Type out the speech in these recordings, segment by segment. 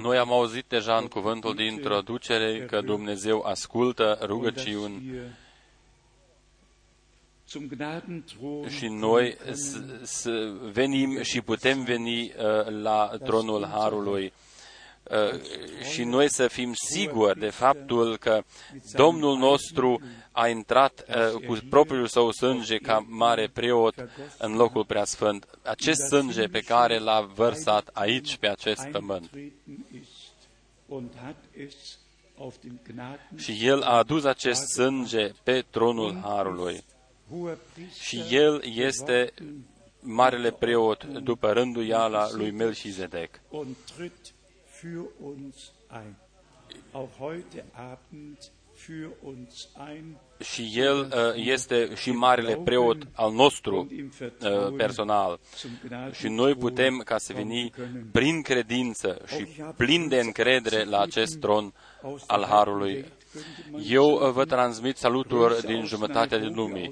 Noi am auzit deja în cuvântul de introducere că Dumnezeu ascultă rugăciuni și noi să venim și putem veni uh, la tronul Harului. uh, și noi să fim siguri de faptul că Domnul nostru a intrat uh, cu propriul său sânge ca mare preot în locul preasfânt. Acest sânge pe care l-a vărsat aici pe acest pământ. Și El a adus acest sânge pe tronul Harului și el este marele preot după rânduiala lui Melchizedek. Și el uh, este și marele preot al nostru uh, personal. Și noi putem ca să veni prin credință și plin de încredere la acest tron al Harului eu uh, vă transmit saluturi din jumătatea din lumii,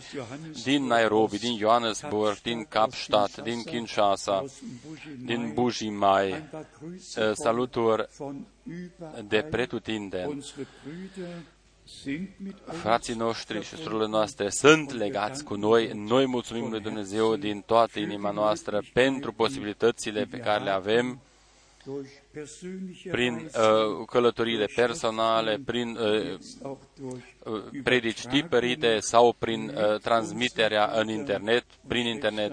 din Nairobi, din Johannesburg, din Kapstadt, din Kinshasa, din Bujimai, uh, saluturi de pretutindeni. Frații noștri și surorile noastre sunt legați cu noi. Noi mulțumim lui Dumnezeu din toată inima noastră pentru posibilitățile pe care le avem prin uh, călătoriile personale, prin uh, uh, predici tipărite sau prin uh, transmiterea în internet, prin internet.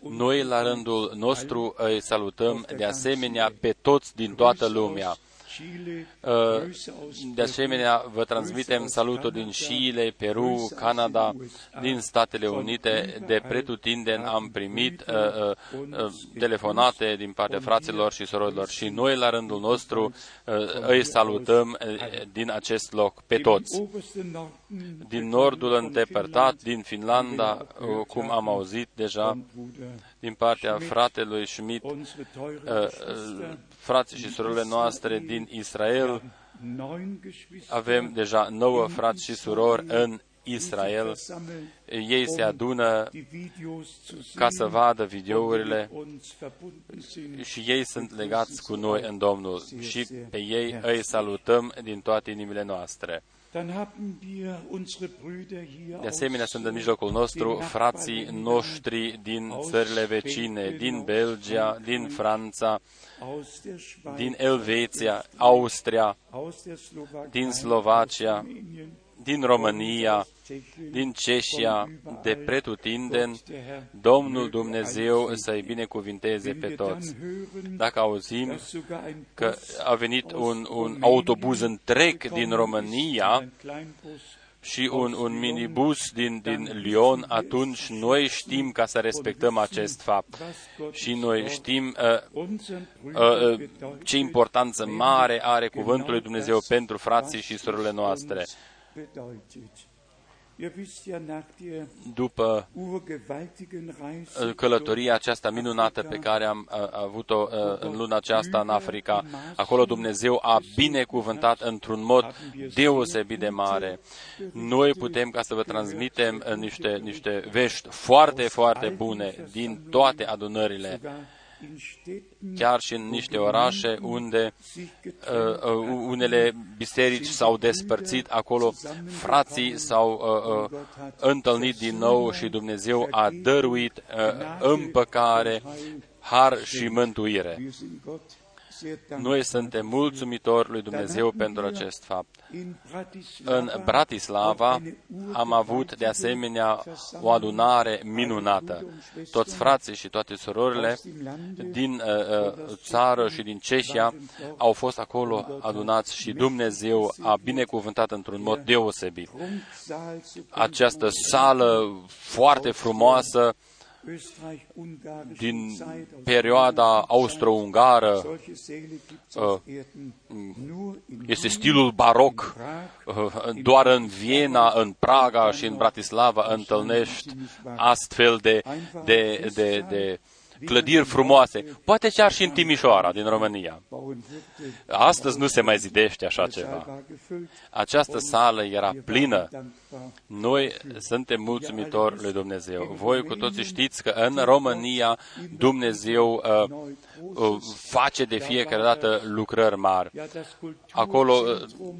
Noi, la rândul nostru, îi salutăm de asemenea pe toți din toată lumea. Uh, de asemenea, vă transmitem salutul din Chile, Peru, Canada, din Statele Unite. De pretutindeni am primit uh, uh, telefonate din partea fraților și sororilor și noi, la rândul nostru, îi salutăm din acest loc pe toți. Din nordul îndepărtat, din Finlanda, cum am auzit deja, din partea fratelui Schmidt, frații și surorile noastre din Israel. Avem deja nouă frați și surori în Israel. Ei se adună ca să vadă videourile și ei sunt legați cu noi în Domnul și pe ei îi salutăm din toate inimile noastre. De asemenea, sunt în mijlocul nostru frații noștri din țările vecine, din Belgia, din Franța, din Elveția, Austria, din Slovacia, din România, din Ceșia, de pretutindeni, Domnul Dumnezeu să-i binecuvinteze pe toți. Dacă auzim că a venit un, un autobuz întreg din România, și un, un minibus din, din Lyon, atunci noi știm ca să respectăm acest fapt. Și noi știm uh, uh, uh, ce importanță mare are Cuvântul lui Dumnezeu pentru frații și surorile noastre. După călătoria aceasta minunată pe care am avut-o în luna aceasta în Africa, acolo Dumnezeu a binecuvântat într-un mod deosebit de mare. Noi putem ca să vă transmitem niște, niște vești foarte, foarte bune din toate adunările chiar și în niște orașe unde uh, uh, unele biserici s-au despărțit, acolo frații s-au uh, uh, întâlnit din nou și Dumnezeu a dăruit uh, împăcare, har și mântuire. Noi suntem mulțumitori lui Dumnezeu pentru acest fapt. În Bratislava am avut de asemenea o adunare minunată. Toți frații și toate surorile din uh, uh, țară și din Ceșia au fost acolo adunați și Dumnezeu a binecuvântat într-un mod deosebit. Această sală foarte frumoasă din perioada austro-ungară, uh, este stilul baroc. Uh, doar în Viena, în Praga și în Bratislava întâlnești astfel de, de, de, de clădiri frumoase, poate chiar și în Timișoara, din România. Astăzi nu se mai zidește așa ceva. Această sală era plină. Noi suntem mulțumitori lui Dumnezeu. Voi cu toții știți că în România Dumnezeu uh, uh, face de fiecare dată lucrări mari. Acolo uh,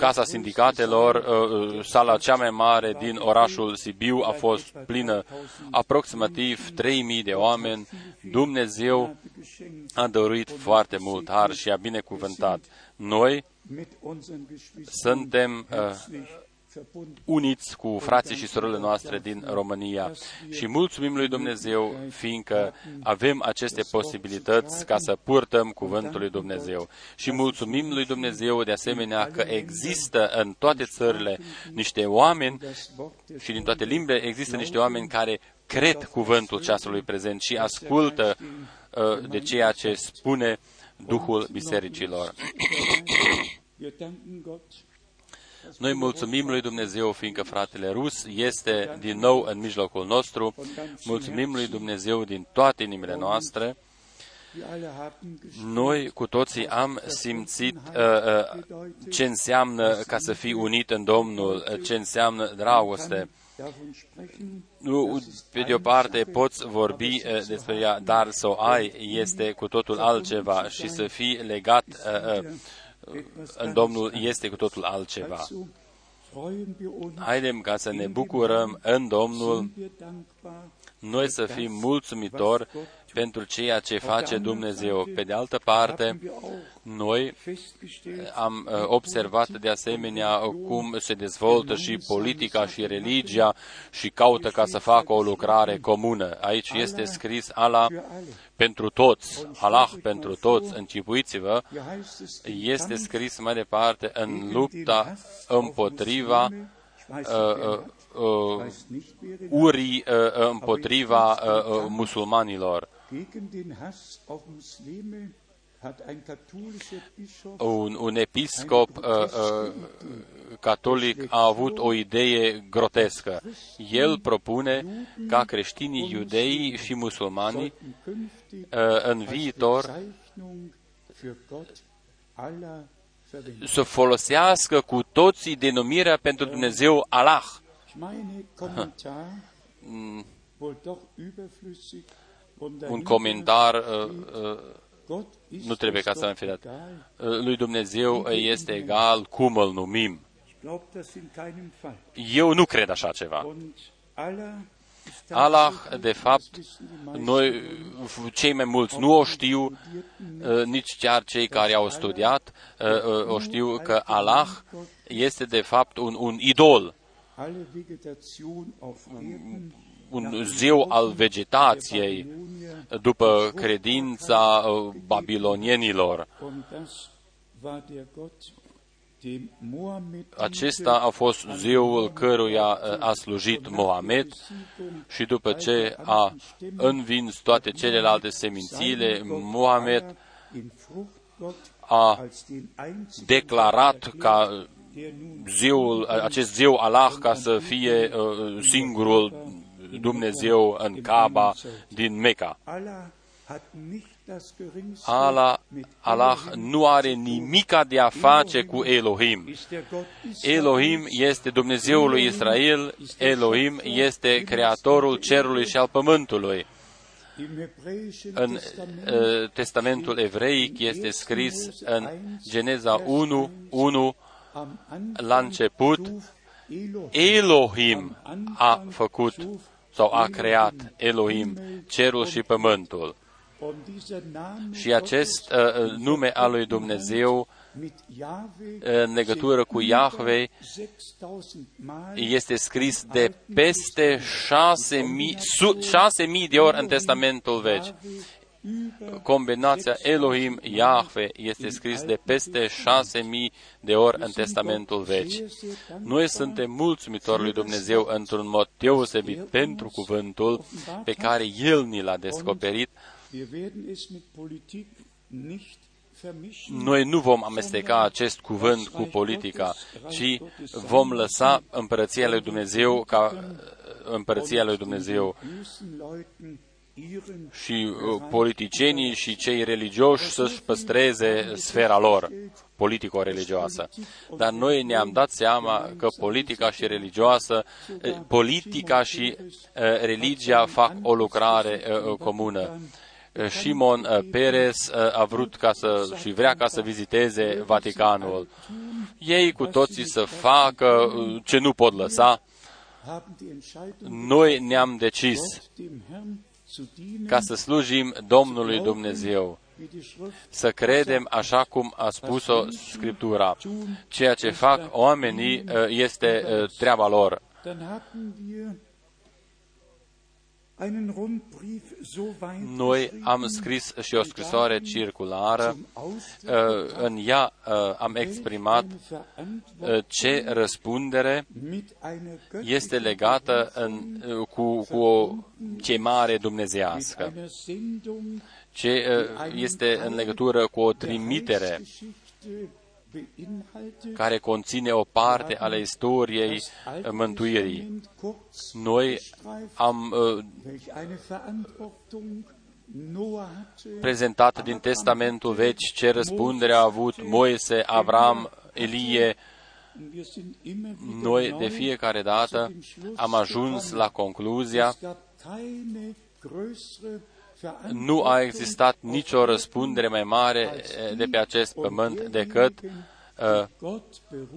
Casa Sindicatelor, uh, uh, sala cea mai mare din orașul Sibiu, a fost plină aproximativ 3.000 de oameni. Dumnezeu a dăruit foarte mult har și a binecuvântat. Noi suntem uh, uniți cu frații și surorile noastre din România și mulțumim lui Dumnezeu, fiindcă avem aceste posibilități ca să purtăm cuvântul lui Dumnezeu. Și mulțumim lui Dumnezeu de asemenea că există în toate țările niște oameni și din toate limbile există niște oameni care cred cuvântul ceasului prezent și ascultă uh, de ceea ce spune Duhul bisericilor. Noi mulțumim lui Dumnezeu, fiindcă fratele Rus este din nou în mijlocul nostru. Mulțumim lui Dumnezeu din toate inimile noastre. Noi cu toții am simțit uh, uh, ce înseamnă ca să fii unit în Domnul, uh, ce înseamnă dragoste. Nu, pe de o parte, poți vorbi uh, despre ea, dar să o ai este cu totul altceva și să fii legat uh, uh, în Domnul este cu totul altceva. Haidem ca să ne bucurăm în Domnul, noi să fim mulțumitori pentru ceea ce face Dumnezeu. Pe de altă parte, noi am uh, observat de asemenea cum se dezvoltă și politica și religia și caută ca să facă o lucrare comună. Aici este scris Allah pentru toți, Allah pentru toți, încipuiți-vă, este scris mai departe în lupta împotriva uh, uh, uh, urii uh, împotriva uh, uh, musulmanilor. Un, un episcop uh, uh, catolic a avut o idee grotescă. El propune ca creștinii iudei și musulmanii uh, în viitor să folosească cu toții denumirea pentru Dumnezeu Allah. Mm. Un comentar uh, uh, nu trebuie ca să am fi dat. Uh, lui Dumnezeu este egal cum îl numim. Eu nu cred așa ceva. Allah, de fapt, noi, cei mai mulți nu o știu, uh, nici chiar cei care au studiat, uh, uh, o știu că Allah este de fapt un, un idol, un zeu al vegetației, după credința babilonienilor. Acesta a fost zeul căruia uh, a slujit Mohamed și după ce a învins toate celelalte semințile, Mohamed a declarat ca zeul, acest zeu Allah ca să fie uh, singurul Dumnezeu în Kaaba din Mecca. Allah, Allah nu are nimica de a face cu Elohim. Elohim este Dumnezeul lui Israel, Elohim este Creatorul cerului și al pământului. În uh, Testamentul evreic este scris în Geneza 1, 1, la început, Elohim a făcut sau a creat Elohim cerul și pământul. Și acest uh, nume al lui Dumnezeu în legătură cu Iahve este scris de peste șase mii, su, șase mii de ori în Testamentul Vechi. Combinația Elohim Iahve este scris de peste șase mii de ori în Testamentul Vechi. Noi suntem mulțumitori lui Dumnezeu într-un mod deosebit pentru cuvântul pe care El ni l-a descoperit noi nu vom amesteca acest cuvânt cu politica, ci vom lăsa împărăția lui Dumnezeu ca împărăția lui Dumnezeu. Și uh, politicienii și cei religioși să-și păstreze sfera lor politico-religioasă. Dar noi ne-am dat seama că politica și religioasă, uh, politica și uh, religia fac o lucrare comună. Simon Perez a vrut ca să, și vrea ca să viziteze Vaticanul. Ei cu toții să facă ce nu pot lăsa. Noi ne-am decis ca să slujim Domnului Dumnezeu, să credem așa cum a spus-o Scriptura. Ceea ce fac oamenii uh, este uh, treaba lor. Noi am scris și o scrisoare circulară. Uh, în ea am exprimat ce răspundere este legată în, cu, cu o chemare dumnezească, ce este în legătură cu o trimitere care conține o parte ale istoriei mântuirii. Noi am uh, prezentat din Testamentul Vechi ce răspundere a avut Moise, Avram, Elie. Noi de fiecare dată am ajuns la concluzia nu a existat nicio răspundere mai mare eh, de pe acest pământ decât uh,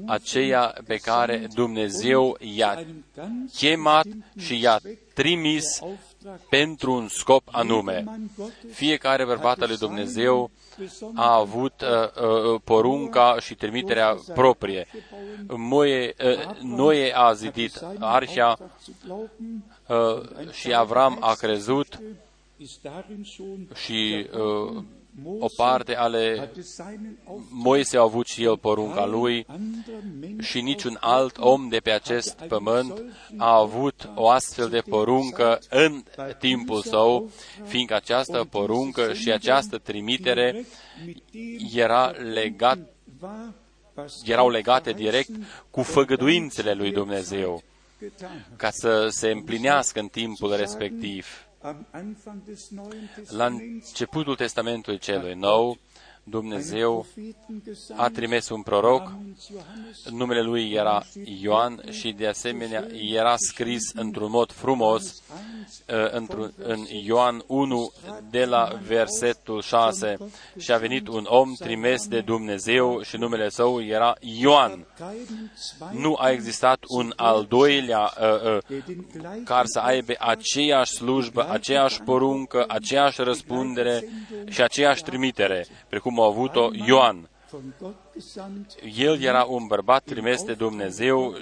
aceea pe care Dumnezeu i-a chemat și i-a trimis pentru un scop anume. Fiecare bărbat al lui Dumnezeu a avut uh, uh, porunca și trimiterea proprie. Moie, uh, Noe a zidit arșa uh, și Avram a crezut și uh, o parte ale Moise a avut și el porunca lui și niciun alt om de pe acest pământ a avut o astfel de poruncă în timpul său, fiindcă această poruncă și această trimitere era legat, erau legate direct cu făgăduințele lui Dumnezeu ca să se împlinească în timpul respectiv. La începutul Testamentului celui nou, Dumnezeu a trimis un proroc, numele lui era Ioan și de asemenea era scris într-un mod frumos uh, în Ioan 1 de la versetul 6 și a venit un om trimis de Dumnezeu și numele său era Ioan. Nu a existat un al doilea uh, uh, care să aibă aceeași slujbă, aceeași poruncă, aceeași răspundere și aceeași trimitere, precum cum a avut-o Ioan. El era un bărbat trimis de Dumnezeu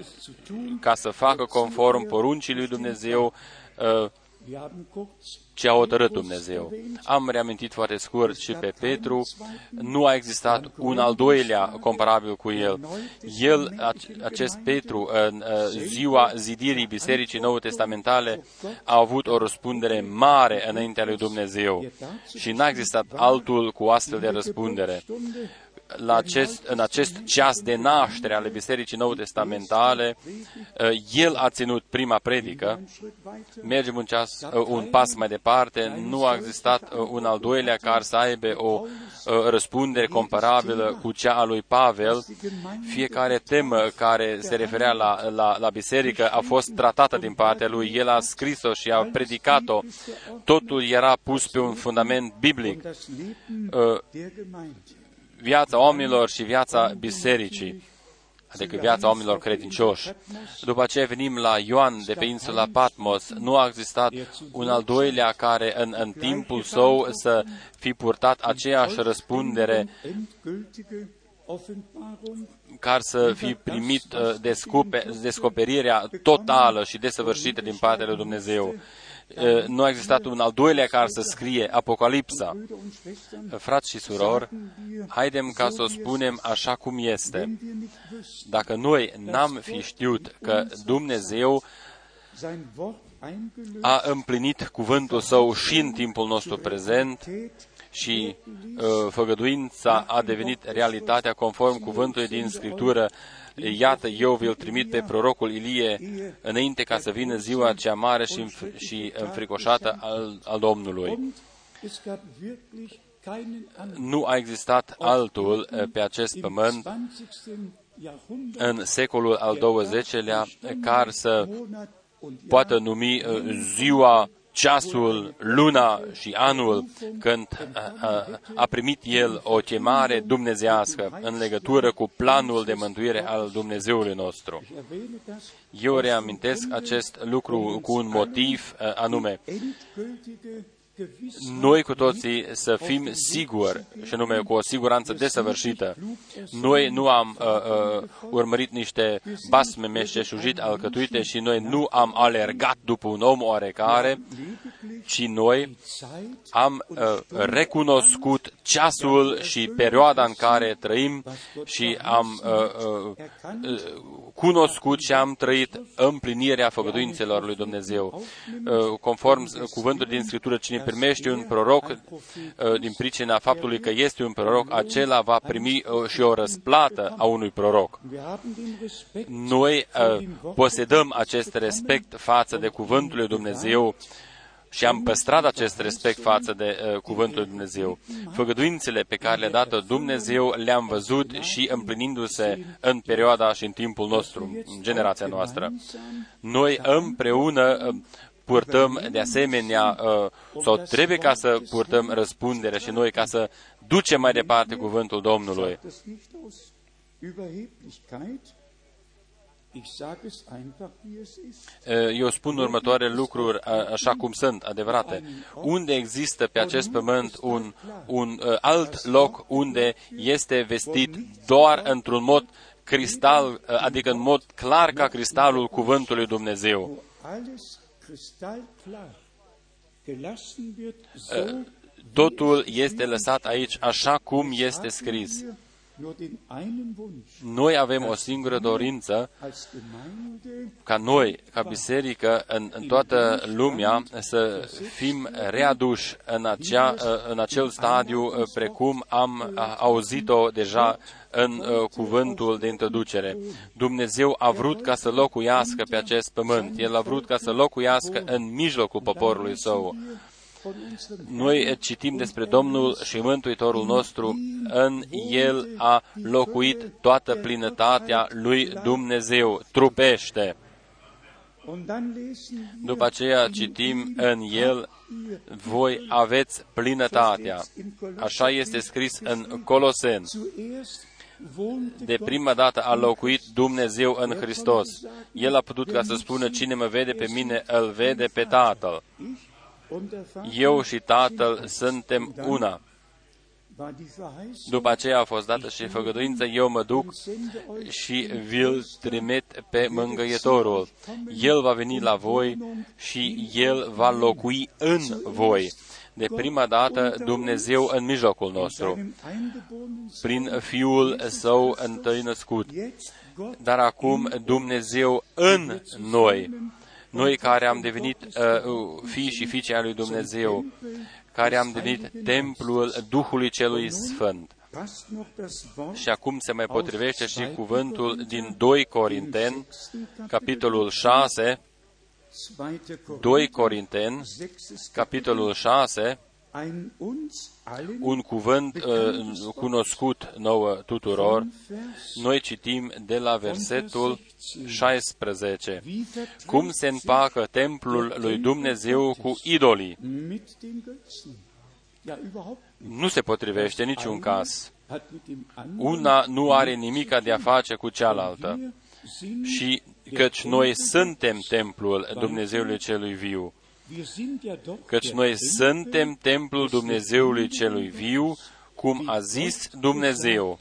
ca să facă conform poruncii lui Dumnezeu uh, ce a hotărât Dumnezeu. Am reamintit foarte scurt și pe Petru, nu a existat un al doilea comparabil cu el. El, acest Petru, în ziua zidirii Bisericii Nou Testamentale, a avut o răspundere mare înaintea lui Dumnezeu și n-a existat altul cu astfel de răspundere la acest, în acest ceas de naștere ale Bisericii Nou Testamentale, uh, el a ținut prima predică, mergem un, ceas, uh, un pas mai departe, nu a existat uh, un al doilea care să aibă o răspundere comparabilă cu cea a lui Pavel. Fiecare temă care se referea la, la, la biserică a fost tratată din partea lui. El a scris-o și a predicat-o. Totul era pus pe un fundament biblic viața oamenilor și viața bisericii, adică viața oamenilor credincioși. După aceea venim la Ioan de pe insula Patmos. Nu a existat un al doilea care în, în timpul său să fi purtat aceeași răspundere care să fi primit uh, descoperirea totală și desăvârșită din partea lui Dumnezeu nu a existat un al doilea care să scrie Apocalipsa. Frați și surori, haidem ca să o spunem așa cum este. Dacă noi n-am fi știut că Dumnezeu a împlinit cuvântul său și în timpul nostru prezent și uh, făgăduința a devenit realitatea conform cuvântului din Scriptură. Iată, eu vi-l trimit pe prorocul Ilie înainte ca să vină ziua cea mare și, înf- și înfricoșată al, al Domnului. Nu a existat altul uh, pe acest pământ în secolul al XX-lea care să poată numi uh, ziua, ceasul, luna și anul când uh, a primit el o chemare dumnezească în legătură cu planul de mântuire al Dumnezeului nostru. Eu reamintesc acest lucru cu un motiv anume noi cu toții să fim siguri, și nume cu o siguranță desăvârșită. Noi nu am uh, uh, urmărit niște basme meșteșugit alcătuite și noi nu am alergat după un om oarecare, ci noi am uh, recunoscut ceasul și perioada în care trăim și am uh, uh, cunoscut și am trăit împlinirea făgăduințelor lui Dumnezeu. Uh, conform cuvântului din Scriptură, cine primește un proroc uh, din pricina faptului că este un proroc, acela va primi uh, și o răsplată a unui proroc. Noi posedăm acest respect față de cuvântul lui Dumnezeu și am păstrat acest respect față de uh, Cuvântul lui Dumnezeu. Făgăduințele pe care le-a dat Dumnezeu le-am văzut și împlinindu-se în perioada și în timpul nostru, în generația noastră. Noi împreună purtăm de asemenea, uh, sau trebuie ca să purtăm răspundere și noi ca să ducem mai departe cuvântul Domnului. Eu spun următoarele lucruri așa cum sunt, adevărate. Unde există pe acest pământ un, un alt loc unde este vestit doar într-un mod cristal, adică în mod clar ca cristalul cuvântului Dumnezeu. Totul este lăsat aici așa cum este scris. Noi avem o singură dorință ca noi, ca biserică, în, în toată lumea, să fim readuși în, acea, în acel stadiu precum am auzit-o deja în uh, cuvântul de introducere. Dumnezeu a vrut ca să locuiască pe acest pământ. El a vrut ca să locuiască în mijlocul poporului său. Noi citim despre Domnul și Mântuitorul nostru, în El a locuit toată plinătatea lui Dumnezeu, trupește. După aceea citim în El, voi aveți plinătatea. Așa este scris în Colosen. De prima dată a locuit Dumnezeu în Hristos. El a putut ca să spună, cine mă vede pe mine, îl vede pe Tatăl. Eu și Tatăl suntem una. După aceea a fost dată și făgăduință, eu mă duc și vi-l trimit pe mângăietorul. El va veni la voi și el va locui în voi. De prima dată Dumnezeu în mijlocul nostru, prin Fiul Său întâi născut. Dar acum Dumnezeu în noi noi care am devenit uh, fii și fiice al lui Dumnezeu, care am devenit templul Duhului Celui Sfânt. Și acum se mai potrivește și cuvântul din 2 Corinteni, capitolul 6, 2 Corinteni, capitolul 6, un cuvânt uh, cunoscut nouă tuturor. Noi citim de la versetul 16. Cum se împacă templul lui Dumnezeu cu idolii? Nu se potrivește niciun caz. Una nu are nimica de a face cu cealaltă. Și căci noi suntem templul Dumnezeului celui viu căci noi suntem templul Dumnezeului celui viu, cum a zis Dumnezeu.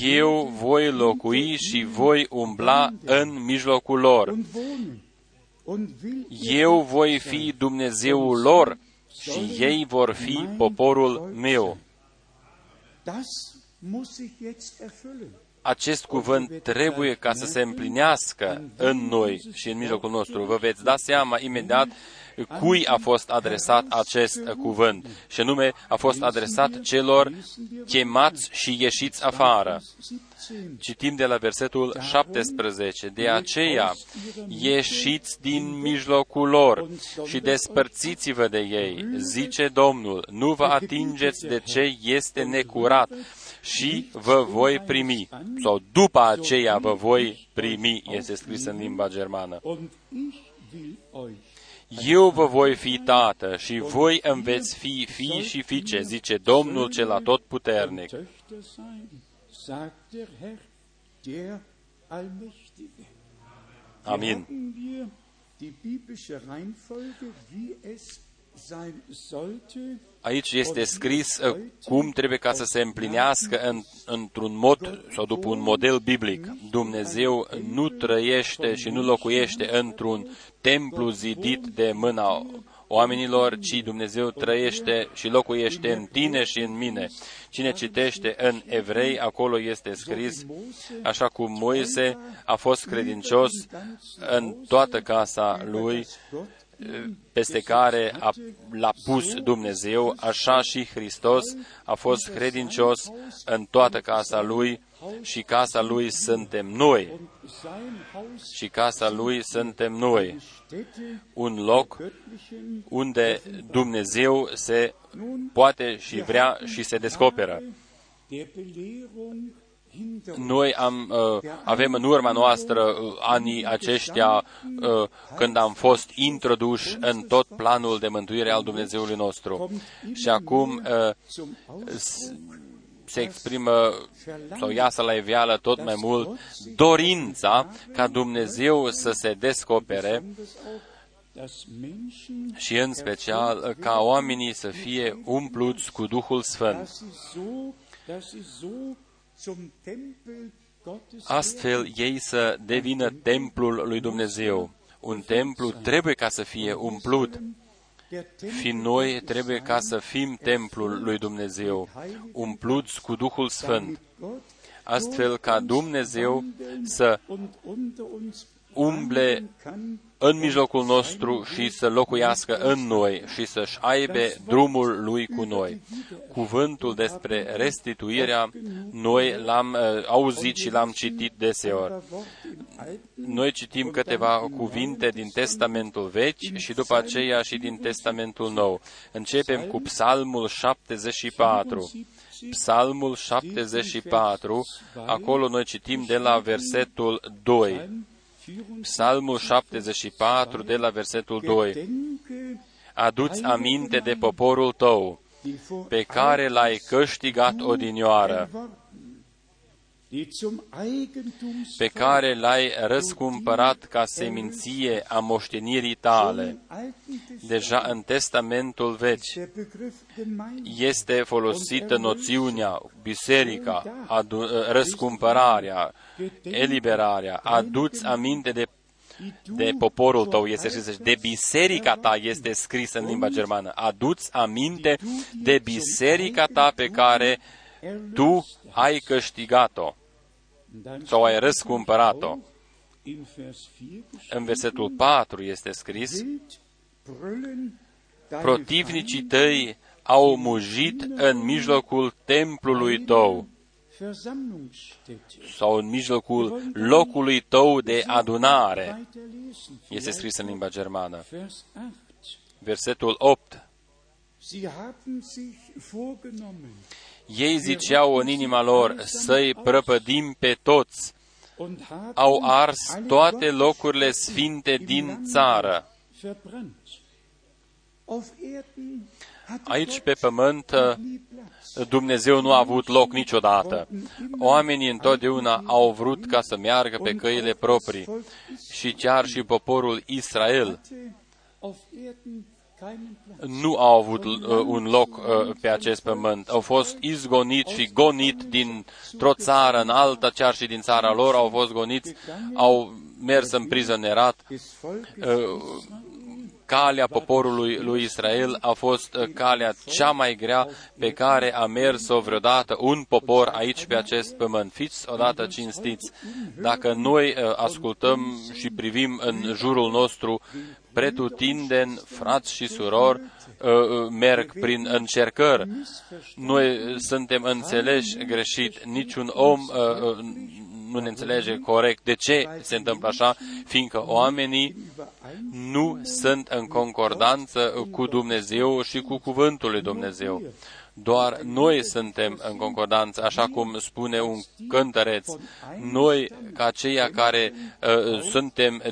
Eu voi locui și voi umbla în mijlocul lor. Eu voi fi Dumnezeul lor și ei vor fi poporul meu. Acest cuvânt trebuie ca să se împlinească în noi și în mijlocul nostru. Vă veți da seama imediat cui a fost adresat acest cuvânt. Și nume a fost adresat celor chemați și ieșiți afară. Citim de la versetul 17. De aceea, ieșiți din mijlocul lor și despărțiți-vă de ei, zice Domnul, nu vă atingeți de ce este necurat și vă voi primi. Sau după aceea vă voi primi, este scris în limba germană. Eu vă voi fi tată și voi îmi veți fi fi și fiice, zice Domnul cel atotputernic. Amin. Aici este scris uh, cum trebuie ca să se împlinească în, într-un mod sau după un model biblic. Dumnezeu nu trăiește și nu locuiește într-un templu zidit de mâna oamenilor, ci Dumnezeu trăiește și locuiește în tine și în mine. Cine citește în Evrei, acolo este scris, așa cum Moise a fost credincios în toată casa lui, peste care a, l-a pus Dumnezeu, așa și Hristos a fost credincios în toată casa lui și casa lui suntem noi. Și casa lui suntem noi. Un loc unde Dumnezeu se poate și vrea și se descoperă. Noi am, uh, avem în urma noastră uh, anii aceștia uh, când am fost introduși în tot planul de mântuire al Dumnezeului nostru. Și acum se exprimă sau iasă la evială tot mai mult dorința ca Dumnezeu să se descopere și în special ca oamenii să fie umpluți cu Duhul Sfânt. Astfel ei să devină templul lui Dumnezeu. Un templu trebuie ca să fie umplut. și noi trebuie ca să fim templul lui Dumnezeu, umpluți cu Duhul Sfânt, astfel ca Dumnezeu să umble în mijlocul nostru și să locuiască în noi și să-și aibă drumul lui cu noi. Cuvântul despre restituirea, noi l-am uh, auzit și l-am citit deseori. Noi citim câteva cuvinte din Testamentul Vechi și după aceea și din Testamentul Nou. Începem cu Psalmul 74. Psalmul 74, acolo noi citim de la versetul 2. Psalmul 74 de la versetul 2. Aduți aminte de poporul tău, pe care l-ai câștigat odinioară, pe care l-ai răscumpărat ca seminție a moștenirii tale. Deja în Testamentul Vechi este folosită noțiunea, biserica, adu- răscumpărarea, eliberarea, aduți aminte de de poporul tău este scris, de biserica ta este scris în limba germană. Aduți aminte de biserica ta pe care tu ai câștigat-o sau ai răscumpărat-o. În versetul 4 este scris, protivnicii tăi au mujit în mijlocul templului tău sau în mijlocul locului tău de adunare. Este scris în limba germană. Versetul 8. Ei ziceau în inima lor să-i prăpădim pe toți. Au ars toate locurile sfinte din țară. Aici pe pământ Dumnezeu nu a avut loc niciodată. Oamenii întotdeauna au vrut ca să meargă pe căile proprii și chiar și poporul Israel nu au avut uh, un loc uh, pe acest pământ. Au fost izgoniți și gonit dintr-o țară în alta, chiar și din țara lor au fost goniți, au mers în prizonerat. Uh, calea poporului lui Israel a fost calea cea mai grea pe care a mers-o vreodată un popor aici pe acest pământ. Fiți odată cinstiți. Dacă noi ascultăm și privim în jurul nostru pretutindeni, frați și surori, merg prin încercări. Noi suntem înțeleși greșit. Niciun om nu ne înțelege corect de ce se întâmplă așa, fiindcă oamenii nu sunt în concordanță cu Dumnezeu și cu cuvântul lui Dumnezeu. Doar noi suntem în concordanță, așa cum spune un cântăreț. Noi, ca aceia care uh, suntem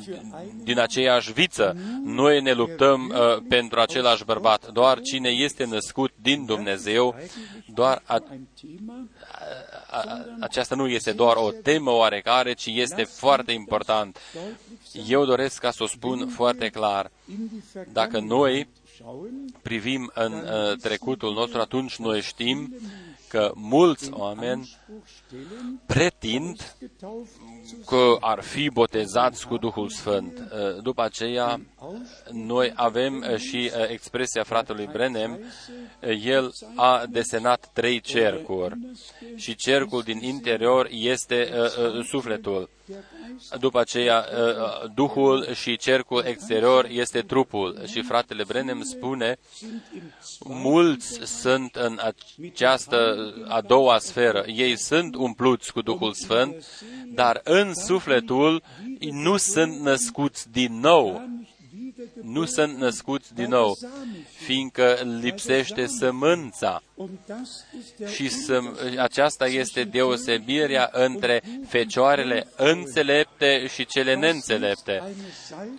din aceeași viță, noi ne luptăm uh, pentru același bărbat. Doar cine este născut din Dumnezeu, doar a, a, aceasta nu este doar o temă oarecare, ci este foarte important. Eu doresc ca să o spun foarte clar. Dacă noi privim în uh, trecutul nostru, atunci noi știm că mulți oameni pretind că ar fi botezați cu Duhul Sfânt. Uh, după aceea, noi avem uh, și uh, expresia fratelui Brenem, el a desenat trei cercuri și cercul din interior este sufletul după aceea uh, Duhul și cercul exterior este trupul. Și fratele Brenem spune, mulți sunt în această a doua sferă. Ei sunt umpluți cu Duhul Sfânt, dar în sufletul nu sunt născuți din nou nu sunt născuți din nou, fiindcă lipsește sămânța. Și să, aceasta este deosebirea între fecioarele înțelepte și cele neînțelepte.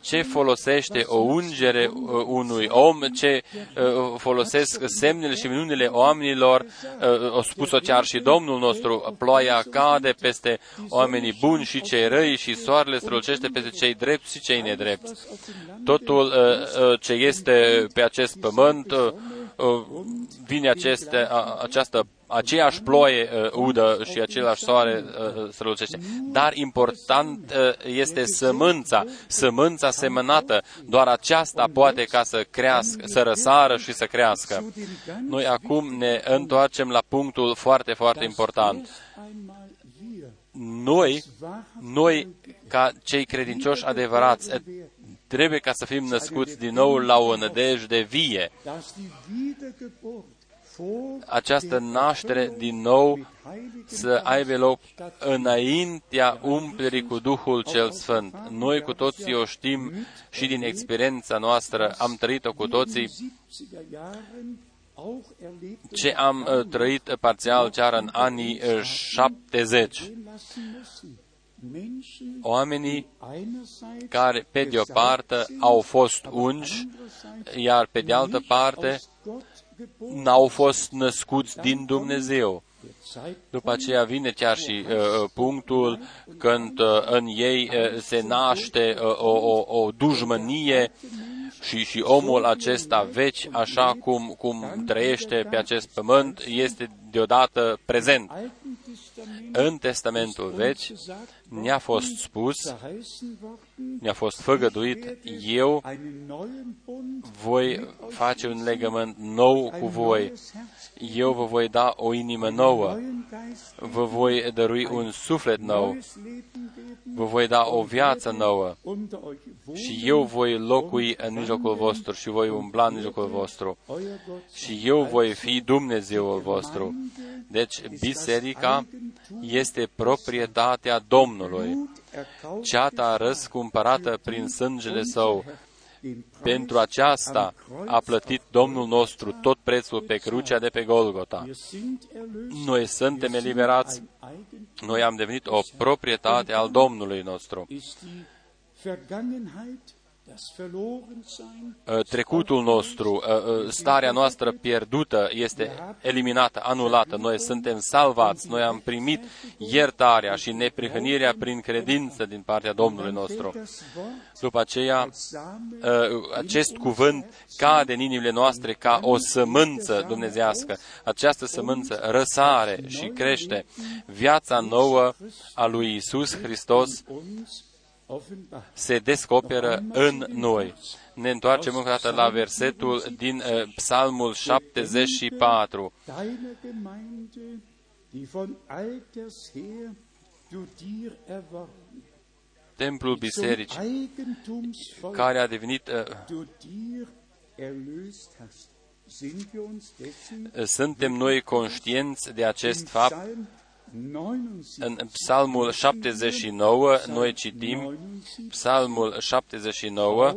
Ce folosește o ungere uh, unui om, ce uh, folosesc semnele și minunile oamenilor, uh, o spus-o chiar și Domnul nostru, ploaia cade peste oamenii buni și cei răi și soarele strălucește peste cei drepți și cei nedrepți. Totul ce este pe acest pământ Uh, vine aceste, această aceeași ploaie uh, udă și același soare uh, strălucește. Dar important este sămânța, sămânța semănată. Doar aceasta poate ca să crească, să răsară și să crească. Noi acum ne întoarcem la punctul foarte, foarte important. Noi, noi, ca cei credincioși adevărați, Trebuie ca să fim născuți din nou la o nădejde vie. Această naștere din nou să aibă loc înaintea umplerii cu Duhul cel Sfânt. Noi cu toții o știm și din experiența noastră, am trăit-o cu toții, ce am uh, trăit parțial chiar în anii 70. Uh, oamenii care, pe de o parte, au fost ungi, iar pe de altă parte, n-au fost născuți din Dumnezeu. După aceea vine chiar și uh, punctul când uh, în ei uh, se naște uh, o, o, o dușmănie și, și omul acesta veci, așa cum, cum trăiește pe acest pământ, este deodată prezent. În Testamentul Vechi ne-a fost spus, ne-a fost făgăduit, eu voi face un legământ nou cu voi, eu vă voi da o inimă nouă, vă voi dărui un suflet nou, vă voi da o viață nouă. Și eu voi locui în mijlocul vostru și voi umbla în mijlocul vostru. Și eu voi fi Dumnezeul vostru. Deci, biserica este proprietatea Domnului, ceata răscumpărată prin sângele său. Pentru aceasta a plătit Domnul nostru tot prețul pe crucea de pe Golgota. Noi suntem eliberați, noi am devenit o proprietate al Domnului nostru. Uh, trecutul nostru, uh, uh, starea noastră pierdută este eliminată, anulată. Noi suntem salvați, noi am primit iertarea și neprihănirea prin credință din partea Domnului nostru. După aceea, acest cuvânt cade în inimile noastre ca o sămânță dumnezească. Această sămânță răsare și crește. Viața nouă a lui Isus Hristos se descoperă în noi. Ne întoarcem încă o dată la versetul din uh, Psalmul 74. Templul bisericii, care a devenit uh, suntem noi conștienți de acest fapt în Psalmul 79, noi citim Psalmul 79,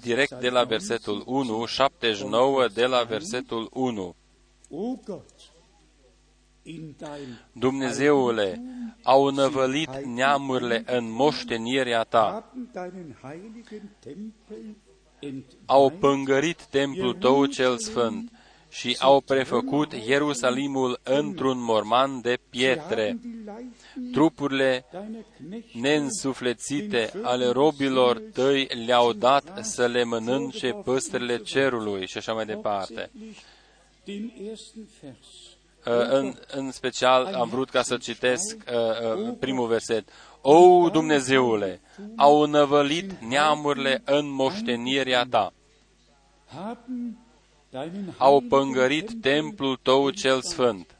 direct de la versetul 1, 79 de la versetul 1. Dumnezeule, au năvălit neamurile în moștenirea ta, au pângărit templul tău cel sfânt, și au prefăcut Ierusalimul într-un morman de pietre. Trupurile neînsuflețite ale robilor tăi le-au dat să le mănânce păstrele cerului și așa mai departe. În, în special am vrut ca să citesc uh, uh, primul verset. O, Dumnezeule, au năvălit neamurile în moștenirea ta au pângărit templul tău cel sfânt.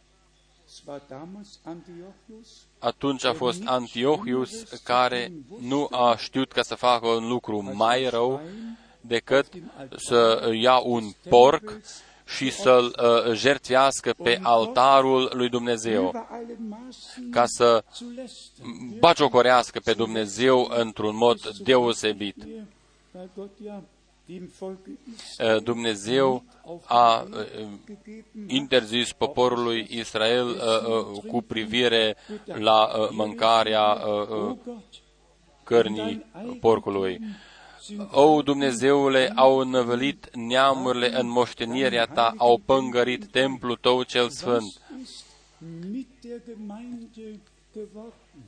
Atunci a fost Antiochius care nu a știut ca să facă un lucru mai rău decât să ia un porc și să-l uh, jertfească pe altarul lui Dumnezeu, ca să bagiocorească pe Dumnezeu într-un mod deosebit. Eh, Dumnezeu a eh, interzis poporului Israel eh, cu privire la mâncarea cărnii porcului. O, Dumnezeule, au învălit neamurile în moștenirea ta, au pângărit templul tău cel sfânt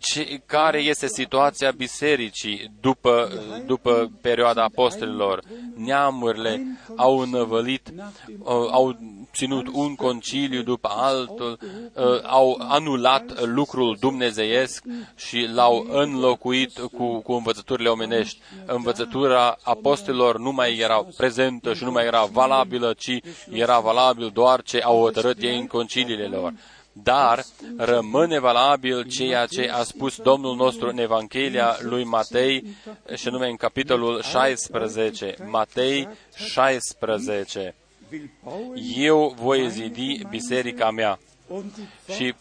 ce, care este situația bisericii după, după perioada apostolilor. Neamurile au învălit, au ținut un conciliu după altul, ă, au anulat lucrul dumnezeiesc și l-au înlocuit cu, cu învățăturile omenești. Învățătura apostolilor nu mai era prezentă și nu mai era valabilă, ci era valabil doar ce au hotărât ei în conciliile lor dar rămâne valabil ceea ce a spus Domnul nostru în Evanghelia lui Matei, și nume în capitolul 16, Matei 16. Eu voi zidi biserica mea și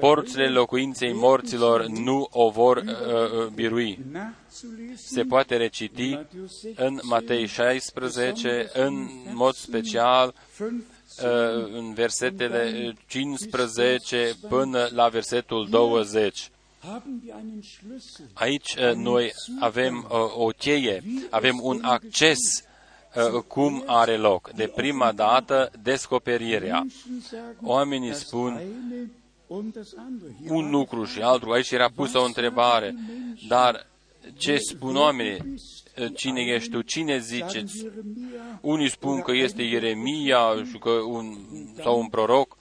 porțile locuinței morților nu o vor uh, uh birui. Se poate reciti în Matei 16, în mod special Uh, în versetele 15 până la versetul 20. Aici uh, noi avem uh, o cheie, avem un acces cum are loc. De prima dată, descoperirea. Oamenii spun un lucru și altul. Aici era pusă o întrebare. Dar ce spun oamenii? Cine ești tu, cine ziceți? Unii spun că este Ieremia și că un, sau un proroc,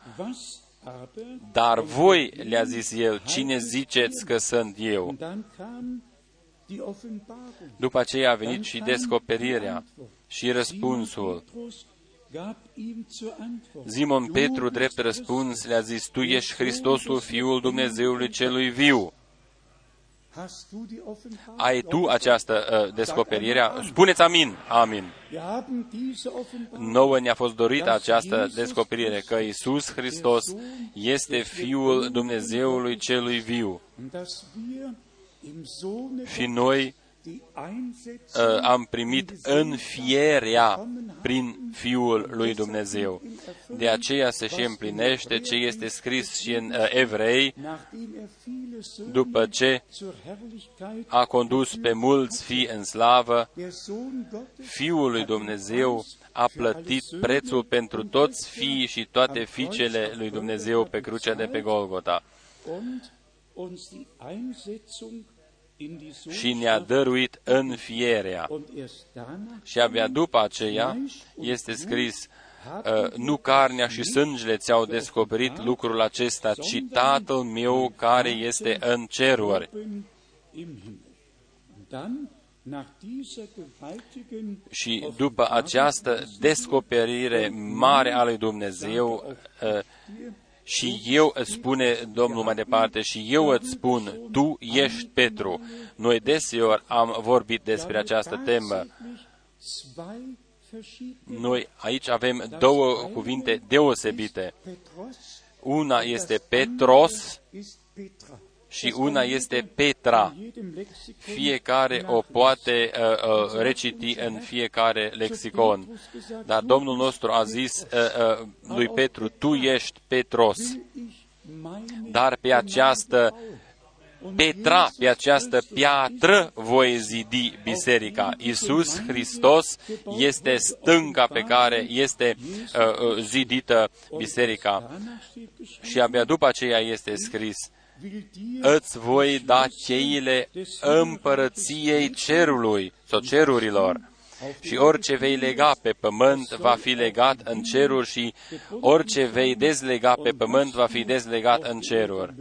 dar voi, le-a zis el, cine ziceți că sunt eu? După aceea a venit și descoperirea și răspunsul. Simon Petru, drept răspuns, le-a zis, Tu ești Hristosul, Fiul Dumnezeului Celui Viu. Ai tu această uh, descoperire? Spuneți amin. Amin. Nouă ne-a fost dorită această descoperire că Isus Hristos este Fiul Dumnezeului celui viu. Și noi uh, am primit înfierea prin Fiul lui Dumnezeu. De aceea se și împlinește ce este scris și în uh, Evrei, după ce a condus pe mulți fii în slavă, Fiul lui Dumnezeu a plătit prețul pentru toți fiii și toate fiicele lui Dumnezeu pe crucea de pe Golgota și ne-a dăruit înfierea. Și abia după aceea este scris uh, nu carnea și sângele ți-au descoperit lucrul acesta, ci Tatăl meu care este în ceruri. Și după această descoperire mare a lui Dumnezeu, uh, și eu îți spune Domnul mai departe, și eu îți spun, tu ești Petru. Noi deseori am vorbit despre această temă. Noi aici avem două cuvinte deosebite. Una este Petros și una este Petra. Fiecare o poate uh, uh, reciti în fiecare lexicon. Dar Domnul nostru a zis uh, uh, lui Petru, tu ești Petros. Dar pe această Petra, pe această piatră voi zidi biserica. Isus Hristos este stânca pe care este uh, uh zidită biserica. Și abia după aceea este scris, îți voi da cheile împărăției cerului sau cerurilor. Și orice vei lega pe pământ va fi legat în ceruri și orice vei dezlega pe pământ va fi dezlegat în ceruri.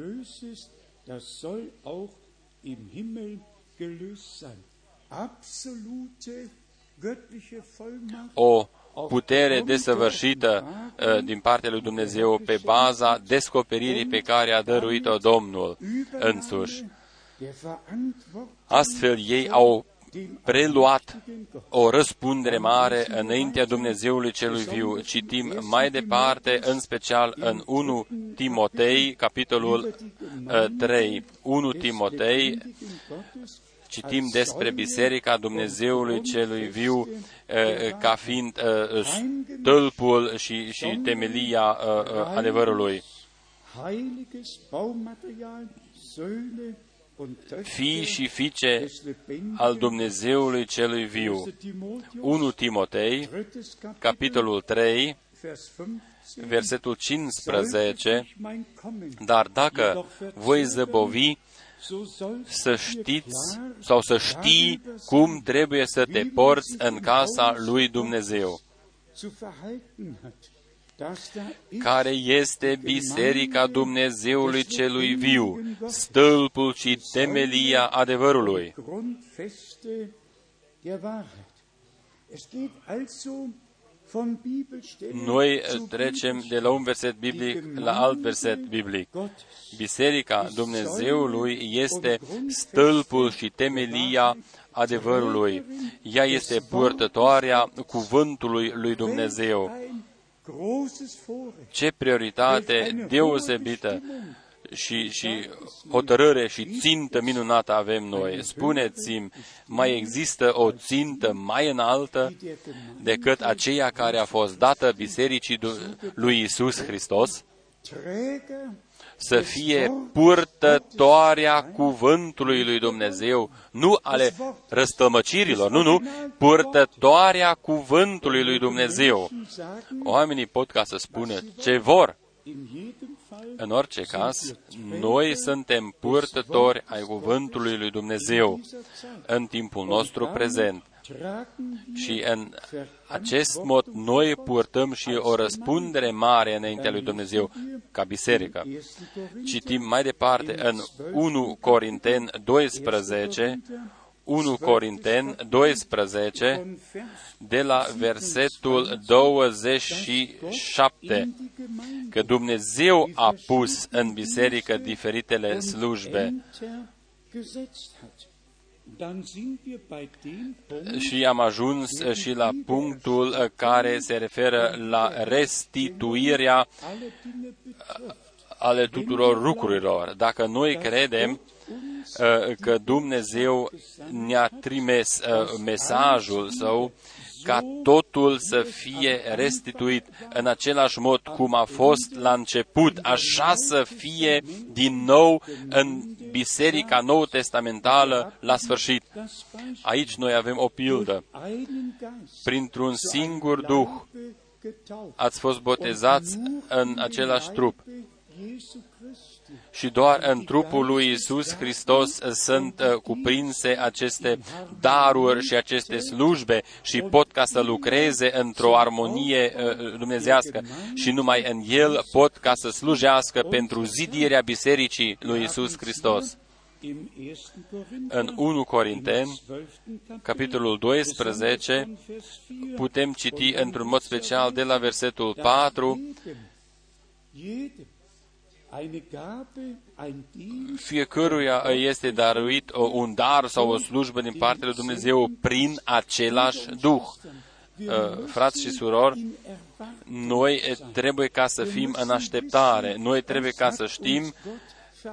O putere desăvârșită uh, din partea lui Dumnezeu pe baza descoperirii pe care a dăruit-o Domnul însuși. Astfel, ei au preluat o răspundere mare înaintea Dumnezeului celui viu. Citim mai departe, în special în 1 Timotei, capitolul 3. Uh, 1 Timotei, citim despre Biserica Dumnezeului celui viu eh, ca fiind eh, stâlpul și, și temelia eh, adevărului. Fii și fiice al Dumnezeului celui viu. 1 Timotei, capitolul 3, versetul 15, dar dacă voi zăbovi să știți sau să știi cum trebuie să te porți în casa lui Dumnezeu, care este biserica Dumnezeului celui viu, stâlpul și temelia adevărului. Noi trecem de la un verset biblic la alt verset biblic. Biserica Dumnezeului este stâlpul și temelia adevărului. Ea este purtătoarea cuvântului lui Dumnezeu. Ce prioritate deosebită și, și hotărâre și țintă minunată avem noi. Spuneți-mi, mai există o țintă mai înaltă decât aceea care a fost dată Bisericii lui Isus Hristos? Să fie purtătoarea cuvântului lui Dumnezeu, nu ale răstămăcirilor, nu, nu, purtătoarea cuvântului lui Dumnezeu. Oamenii pot ca să spună ce vor, în orice caz, noi suntem purtători ai cuvântului lui Dumnezeu în timpul nostru prezent. Și în acest mod noi purtăm și o răspundere mare înaintea lui Dumnezeu ca biserică. Citim mai departe în 1 Corinten 12, 1 Corinten 12, de la versetul 27, că Dumnezeu a pus în biserică diferitele slujbe. Și am ajuns și la punctul care se referă la restituirea ale tuturor lucrurilor. Dacă noi credem Uh, că Dumnezeu ne-a trimis uh, mesajul său ca totul să fie restituit în același mod cum a fost la început, așa să fie din nou în Biserica Nou Testamentală la sfârșit. Aici noi avem o pildă. Printr-un singur Duh ați fost botezați în același trup și doar în trupul lui Isus Hristos sunt uh, cuprinse aceste daruri și aceste slujbe și pot ca să lucreze într-o armonie uh, dumnezească și numai în El pot ca să slujească pentru zidirea Bisericii lui Isus Hristos. În 1 Corinteni, capitolul 12, putem citi într-un mod special de la versetul 4, fiecăruia este daruit un dar sau o slujbă din partea lui Dumnezeu prin același Duh. Uh, frați și surori, noi trebuie ca să fim în așteptare, noi trebuie ca să știm uh,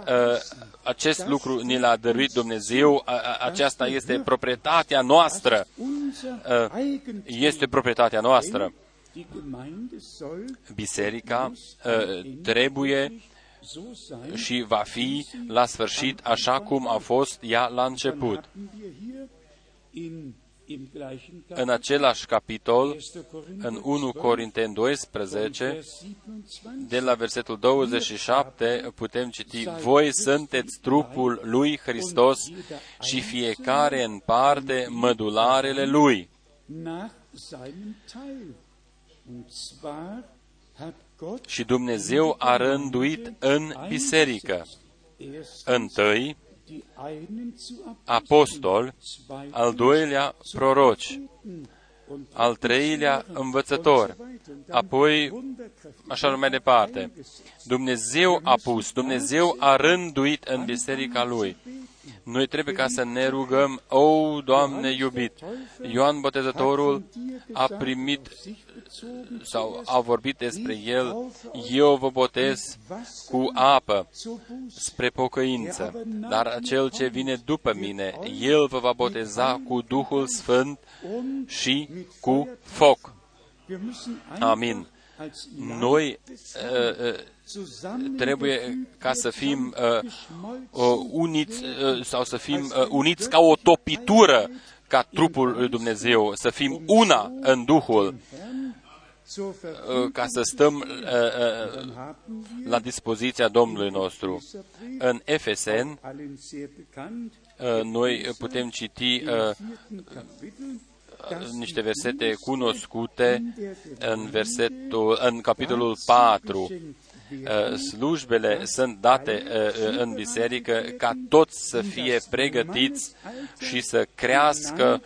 acest lucru ni l-a dăruit Dumnezeu, aceasta este proprietatea noastră, uh, este proprietatea noastră. Biserica trebuie și va fi la sfârșit așa cum a fost ea la început. În același capitol, în 1 Corinteni 12, de la versetul 27, putem citi, Voi sunteți trupul lui Hristos și fiecare în parte mădularele lui. Și Dumnezeu a rânduit în biserică întâi apostol, al doilea proroci, al treilea învățător, apoi așa mai departe. Dumnezeu a pus, Dumnezeu a rânduit în biserica Lui. Noi trebuie ca să ne rugăm, o, Doamne iubit, Ioan Botezătorul a primit sau a vorbit despre el, eu vă botez cu apă spre pocăință, dar acel ce vine după mine, el vă va boteza cu Duhul Sfânt și cu foc. Amin. Noi uh, uh, trebuie ca să fim uh, uh, uniți uh, sau să fim uh, uniți ca o topitură ca trupul lui Dumnezeu, să fim una în Duhul Uh, ca să stăm uh, uh, la dispoziția Domnului nostru. În Efesen, noi putem citi niște versete cunoscute în, versetul, în capitolul 4. Slujbele sunt date în biserică ca toți să fie pregătiți și să crească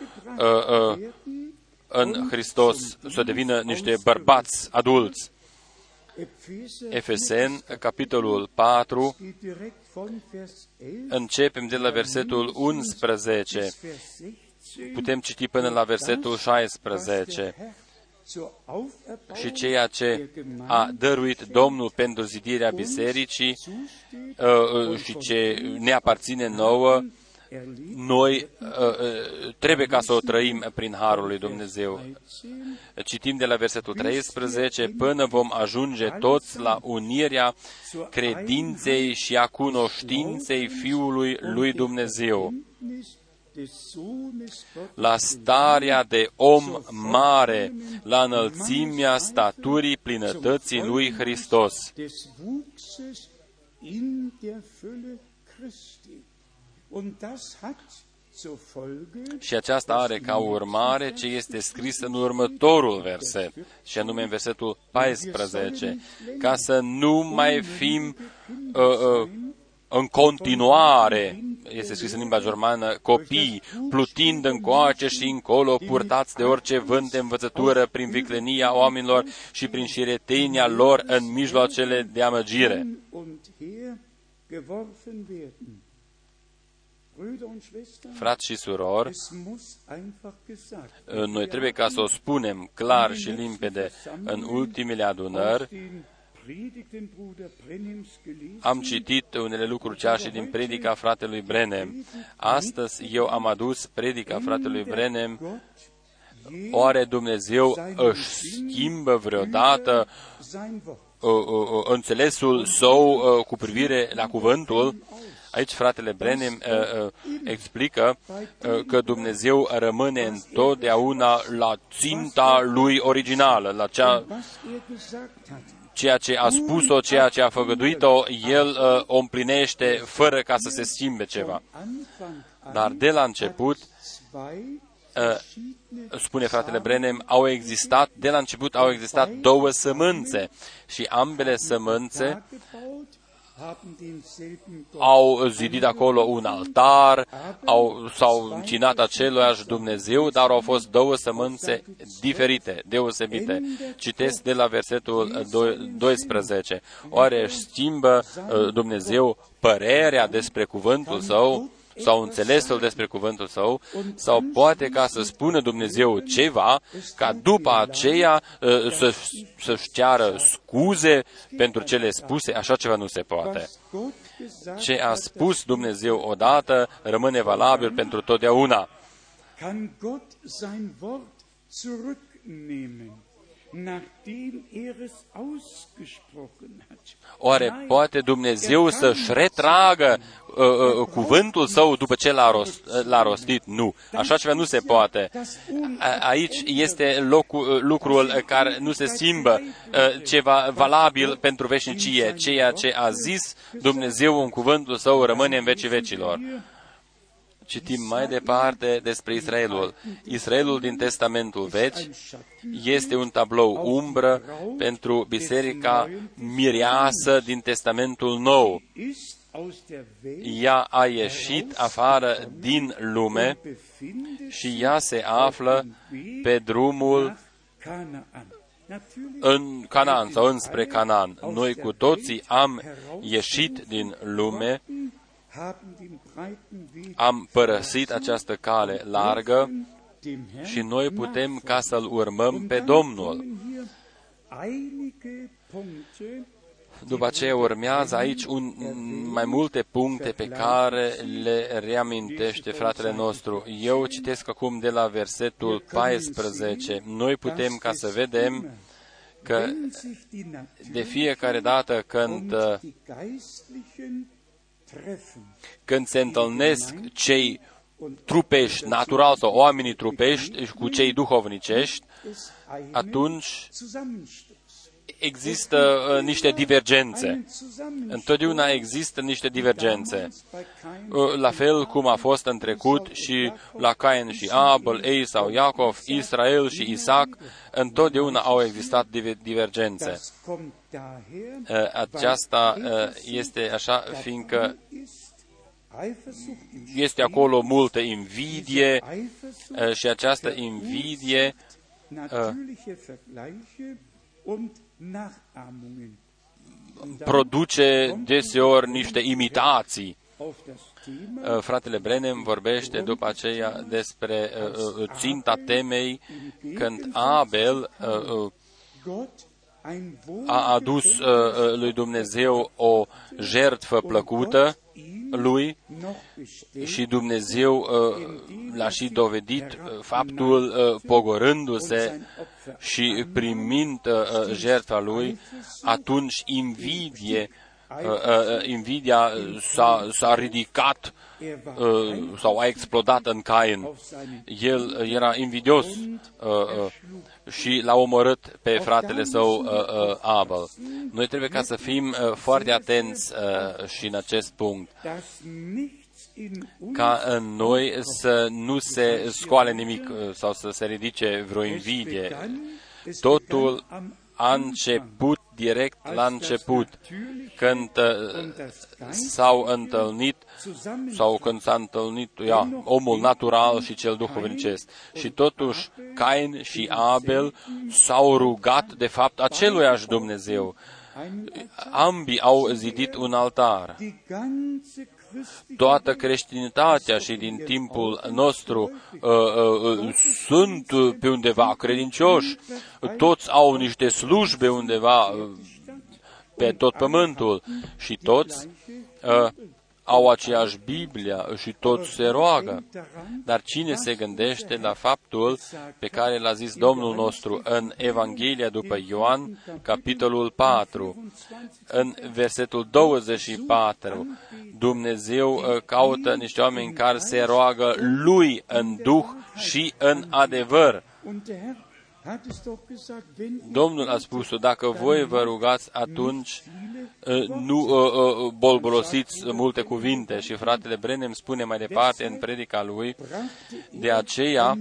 în Hristos, să devină niște bărbați adulți. Efesen, capitolul 4, începem de la versetul 11, putem citi până la versetul 16. Și ceea ce a dăruit Domnul pentru zidirea bisericii uh, uh, și ce ne aparține nouă, noi uh, uh, trebuie ca să o trăim prin Harul lui Dumnezeu. Citim de la versetul 13, până vom ajunge toți la unirea credinței și a cunoștinței Fiului lui Dumnezeu, la starea de om mare, la înălțimea staturii plinătății lui Hristos. Și aceasta are ca urmare ce este scris în următorul verset, și anume în versetul 14, ca să nu mai fim uh, uh, în continuare, este scris în limba germană, copii, plutind încoace și încolo, purtați de orice vânt de învățătură prin viclenia oamenilor și prin șiretenia lor în mijloacele de amăgire. Frați și surori, noi trebuie ca să o spunem clar și limpede în ultimele adunări, am citit unele lucruri ceea și din predica fratelui Brenem. Astăzi eu am adus predica fratelui Brenem. Oare Dumnezeu își schimbă vreodată uh, uh, uh, înțelesul său cu privire la cuvântul? Aici fratele Brenem uh, uh, explică uh, că Dumnezeu rămâne întotdeauna la ținta lui originală, la cea ceea ce a spus-o, ceea ce a făgăduit-o, El uh, o împlinește fără ca să se schimbe ceva. Dar de la început, uh, spune fratele Brenem, au existat, de la început au existat două sămânțe și ambele sămânțe au zidit acolo un altar, au, s-au încinat aceluiași Dumnezeu, dar au fost două sămânțe diferite, deosebite. Citesc de la versetul 12. Oare își schimbă uh, Dumnezeu părerea despre cuvântul său? Sau înțelesul despre cuvântul său, sau poate ca să spună Dumnezeu ceva, ca după aceea ă, să, să-și ceară scuze pentru cele spuse, așa ceva nu se poate. Ce a spus Dumnezeu odată rămâne valabil pentru totdeauna. Oare poate Dumnezeu să-și retragă uh, uh, cuvântul său după ce l-a, rost, uh, l-a rostit? Nu. Așa ceva nu se poate. A, aici este locul, uh, lucrul care nu se schimbă, uh, ceva valabil pentru veșnicie. Ceea ce a zis Dumnezeu în cuvântul său rămâne în vecii vecilor. Citim mai departe despre Israelul. Israelul din Testamentul Vechi este un tablou umbră pentru biserica mireasă din Testamentul Nou. Ea a ieșit afară din lume și ea se află pe drumul în Canaan sau înspre Canaan. Noi cu toții am ieșit din lume am părăsit această cale largă și noi putem ca să-L urmăm pe Domnul. După aceea urmează aici un, mai multe puncte pe care le reamintește fratele nostru. Eu citesc acum de la versetul 14. Noi putem ca să vedem că de fiecare dată când când se întâlnesc cei trupești, natural sau oamenii trupești cu cei duhovnicești, atunci există uh, niște divergențe. Întotdeauna există niște divergențe. Uh, la fel cum a fost în trecut și la Cain și Abel, Ei sau Iacov, Israel și Isaac, întotdeauna au existat divergențe. Uh, aceasta este așa, fiindcă este acolo multă invidie și această invidie produce deseori niște imitații. Uh, fratele Brenem vorbește după aceea despre uh, uh, ținta temei când Abel a adus lui Dumnezeu o jertfă plăcută lui și Dumnezeu uh, l-a și dovedit uh, faptul uh, pogorându-se și primind jertfa lui, atunci invidie, invidia s-a, s-a ridicat sau a explodat în Cain. El era invidios și l-a omorât pe fratele său uh, uh, Abel. Noi trebuie ca să fim uh, foarte atenți uh, și în acest punct ca în noi să nu se scoale nimic uh, sau să se ridice vreo invidie. Totul a început direct la început, când uh, s-au întâlnit sau când s-a întâlnit ia, omul natural și cel duhovnicesc. Și totuși Cain și Abel s-au rugat de fapt aceluiași Dumnezeu. Ambii au zidit un altar toată creștinitatea și din timpul nostru uh, uh, uh, sunt pe undeva credincioși, toți au niște slujbe undeva uh, pe tot pământul. Și toți uh, au aceeași Biblia și toți se roagă. Dar cine se gândește la faptul pe care l-a zis Domnul nostru în Evanghelia după Ioan, capitolul 4, în versetul 24, Dumnezeu uh, caută niște oameni care se roagă Lui în Duh și în adevăr. Domnul a spus-o, dacă voi vă rugați, atunci uh, nu uh, uh, bolbolosiți multe cuvinte. Și fratele Brenem spune mai departe în predica lui, de aceea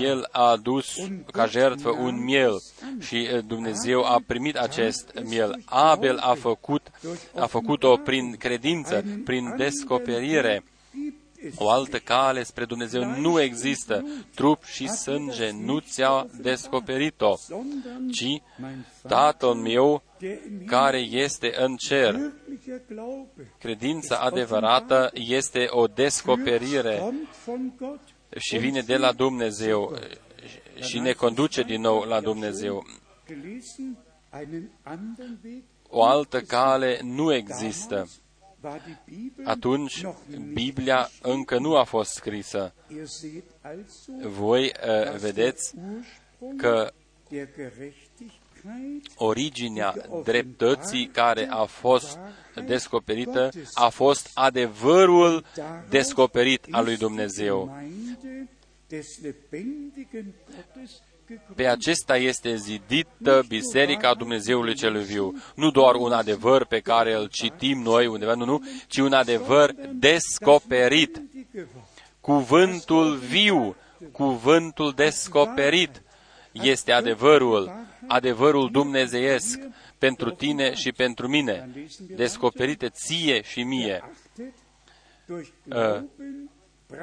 el a adus ca jertfă un miel și Dumnezeu a primit acest miel. Abel a făcut, a făcut-o prin credință, prin descoperire o altă cale spre Dumnezeu nu există. Trup și sânge nu ți-a descoperit-o, ci Tatăl meu care este în cer. Credința adevărată este o descoperire și vine de la Dumnezeu și ne conduce din nou la Dumnezeu. O altă cale nu există atunci Biblia încă nu a fost scrisă. Voi uh, vedeți că originea dreptății care a fost descoperită a fost adevărul descoperit al lui Dumnezeu. Pe acesta este zidită Biserica Dumnezeului Celui Viu. Nu doar un adevăr pe care îl citim noi undeva, nu, nu, ci un adevăr descoperit. Cuvântul viu, cuvântul descoperit este adevărul, adevărul dumnezeiesc pentru tine și pentru mine, descoperite ție și mie. Uh,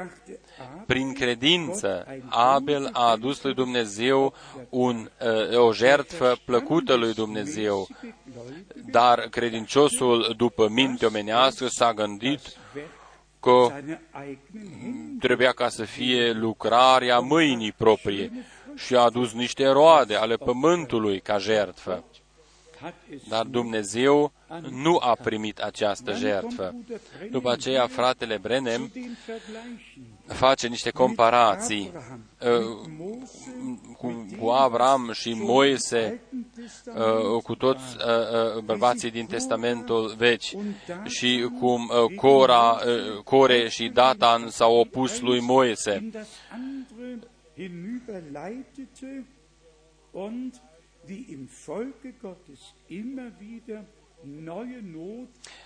prin credință, Abel a adus lui Dumnezeu un, uh, o jertfă plăcută lui Dumnezeu, dar credinciosul, după minte omenească, s-a gândit că trebuia ca să fie lucrarea mâinii proprie și a adus niște roade ale pământului ca jertfă. Dar Dumnezeu nu a primit această jertfă. După aceea, fratele Brenem face niște comparații uh, cu, cu Avram și Moise, uh, cu toți uh, bărbații din Testamentul Vechi și cum Cora, Core și Datan s-au opus lui Moise. Und wie im Volke Gottes immer wieder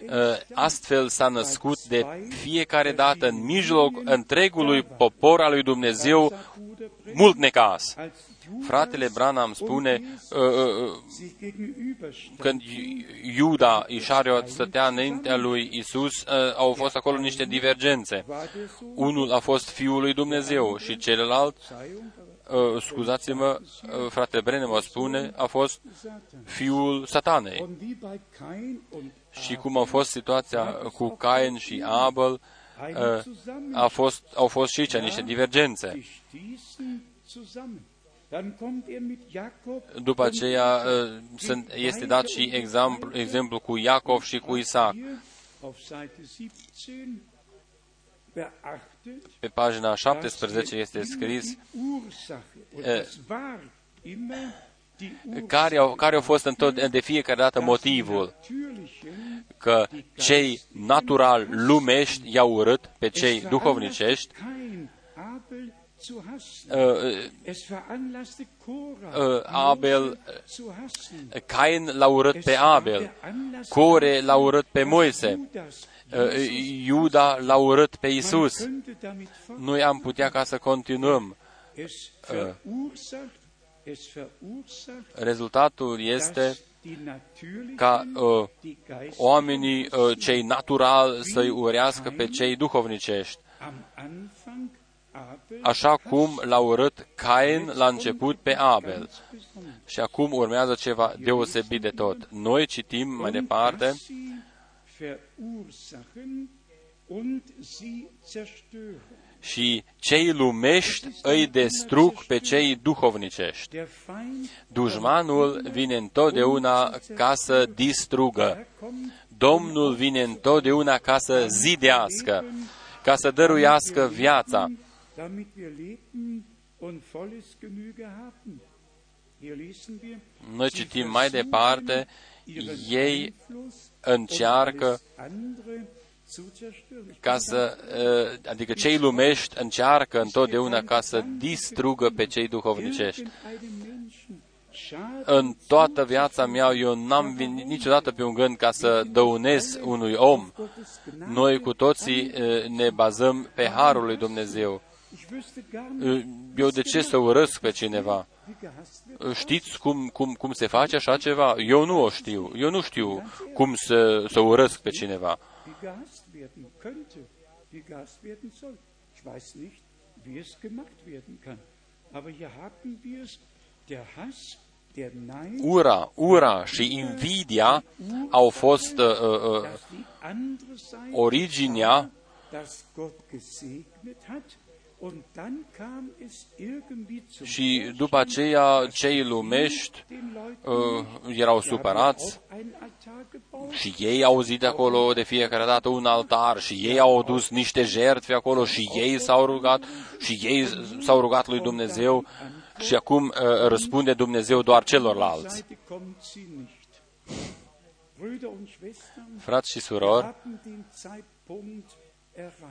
Ă, astfel s-a născut de fiecare dată în mijloc întregului popor al lui Dumnezeu mult necas. Fratele Branham spune uh, uh, când Iuda Ișariot stătea înaintea lui Isus, uh, au fost acolo niște divergențe. Unul a fost Fiul lui Dumnezeu și celălalt uh, scuzați-mă, uh, frate Brene mă spune, a fost fiul satanei. Și cum a fost situația cu Cain și Abel, uh, a fost, au fost și aici niște divergențe. După aceea uh, este dat și exemplu, exemplu cu Iacov și cu Isaac. Pe pagina 17 este scris care au, care au fost întot, de fiecare dată motivul. că cei natural lumești i-au urât pe cei duhovnicești, Abel, Cain l-a urât pe Abel, Core l-a urât pe Moise, Uh, Iuda l-a urât pe Isus. Noi am putea ca să continuăm. Uh, rezultatul este ca uh, oamenii uh, cei natural să-i urească pe cei duhovnicești. Așa cum l-a urât Cain la început pe Abel. Și acum urmează ceva deosebit de tot. Noi citim mai departe și cei lumești îi destrug pe cei duhovnicești. Dușmanul vine întotdeauna ca să distrugă. Domnul vine întotdeauna ca să zidească, ca să dăruiască viața. Noi citim mai departe, ei încearcă ca să, ă, adică cei lumești încearcă întotdeauna ca să distrugă pe cei duhovnicești. în toată viața mea eu n-am venit niciodată pe un gând ca să dăunez unui om. Noi cu toții ne bazăm pe Harul lui Dumnezeu. Eu de ce să urăsc pe cineva? Știți cum, cum, cum se face așa ceva? Eu nu o știu. Eu nu știu cum să, să urăsc pe cineva. Ura, ura și invidia au fost uh, uh, originea și după aceea cei lumești uh, erau supărați. și ei au zis acolo de fiecare dată un altar. Și ei au dus niște jertfe acolo și ei s-au rugat și ei s-au rugat lui Dumnezeu. și acum uh, răspunde Dumnezeu doar celorlalți. Frați și surori,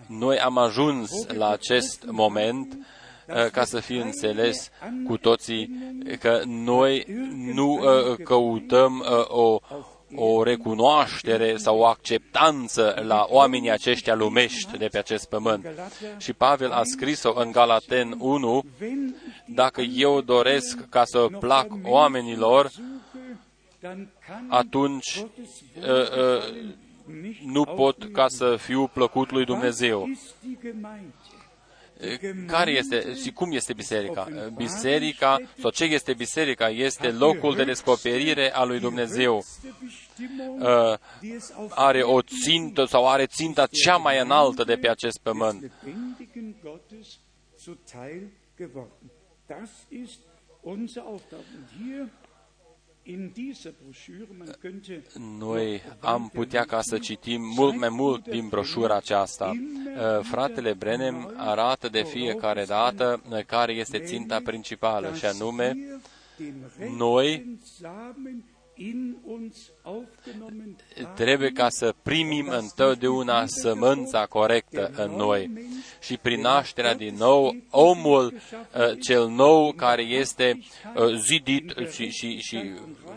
noi am ajuns la acest moment uh, ca să fie înțeles cu toții că noi nu uh, căutăm uh, o, o recunoaștere sau o acceptanță la oamenii aceștia lumești de pe acest pământ. Și Pavel a scris-o în Galaten 1, dacă eu doresc ca să plac oamenilor, atunci nu pot ca să fiu plăcut lui Dumnezeu. Care este și cum este biserica? Biserica, sau ce este biserica? Este locul de descoperire a lui Dumnezeu. Uh, are o țintă sau are ținta cea mai înaltă de pe acest pământ. Noi am putea ca să citim mult mai mult din broșura aceasta. Uh, fratele Brenem arată de fiecare dată uh, care este ținta principală, și anume, noi Trebuie ca să primim întotdeauna sămânța corectă în noi și prin nașterea din nou, omul uh, cel nou care este uh, zidit și, și, și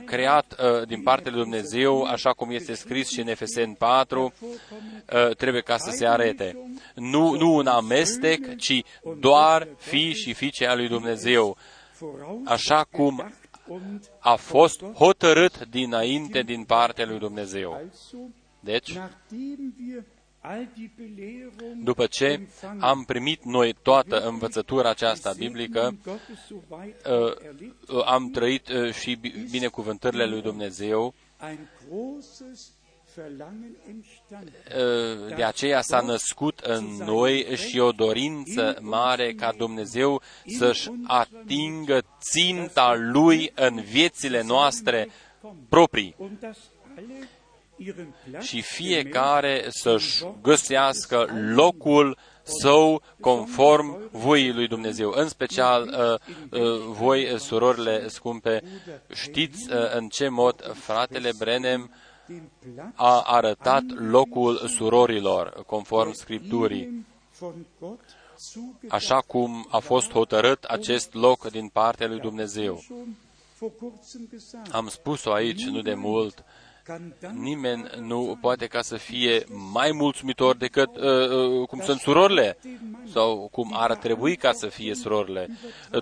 creat uh, din partea lui Dumnezeu, așa cum este scris și în Efesen 4, trebuie ca să se arete. Nu, nu un amestec, ci doar fi și fiice a lui Dumnezeu. Așa cum a fost hotărât dinainte din partea lui Dumnezeu. Deci, după ce am primit noi toată învățătura aceasta biblică, uh, uh, am trăit uh, și binecuvântările lui Dumnezeu, de aceea s-a născut în noi și o dorință mare ca Dumnezeu să-și atingă ținta Lui în viețile noastre proprii și fiecare să-și găsească locul său conform voii lui Dumnezeu. În special, uh, uh, voi, surorile scumpe, știți uh, în ce mod fratele Brenem a arătat locul surorilor, conform Scripturii, așa cum a fost hotărât acest loc din partea lui Dumnezeu. Am spus-o aici nu de mult, nimeni nu poate ca să fie mai mulțumitor decât uh, uh, cum sunt surorile sau cum ar trebui ca să fie surorile.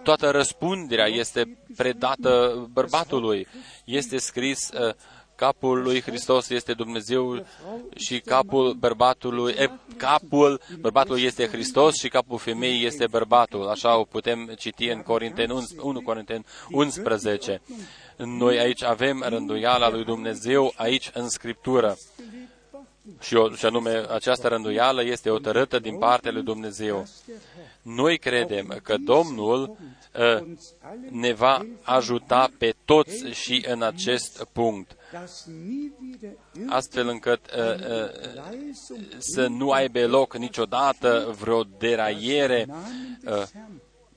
Toată răspunderea este predată bărbatului. Este scris uh, capul lui Hristos este Dumnezeu și capul bărbatului, e, capul bărbatului este Hristos și capul femeii este bărbatul. Așa o putem citi în Corinten 1 Corinten 11. Noi aici avem rânduiala lui Dumnezeu aici în Scriptură. Și, o, și anume, această rânduială este o tărâtă din partea lui Dumnezeu. Noi credem că Domnul uh, ne va ajuta pe toți și în acest punct astfel încât uh, uh, să nu aibă loc niciodată vreo deraiere uh,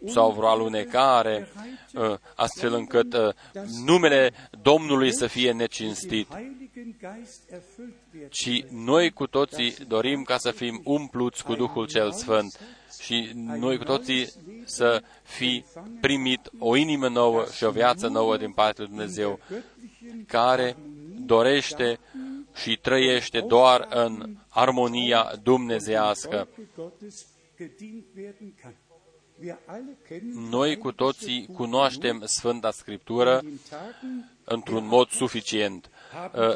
sau vreo alunecare, uh, astfel încât uh, numele Domnului să fie necinstit. Și noi cu toții dorim ca să fim umpluți cu Duhul cel Sfânt și noi cu toții să fi primit o inimă nouă și o viață nouă din partea lui Dumnezeu, care dorește și trăiește doar în armonia dumnezească. Noi cu toții cunoaștem Sfânta Scriptură într-un mod suficient.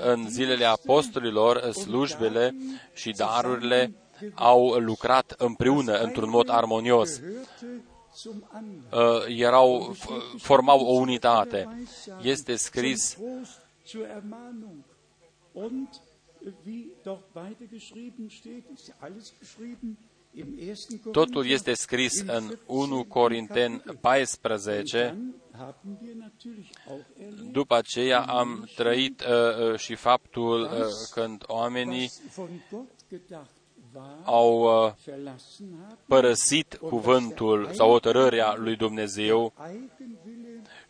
În zilele apostolilor, slujbele și darurile au lucrat împreună într-un mod armonios. Erau, formau o unitate. Este scris Totul este scris în 1 Corinteni 14. După aceea am trăit uh, uh, și faptul uh, când oamenii au uh, părăsit cuvântul sau hotărârea lui Dumnezeu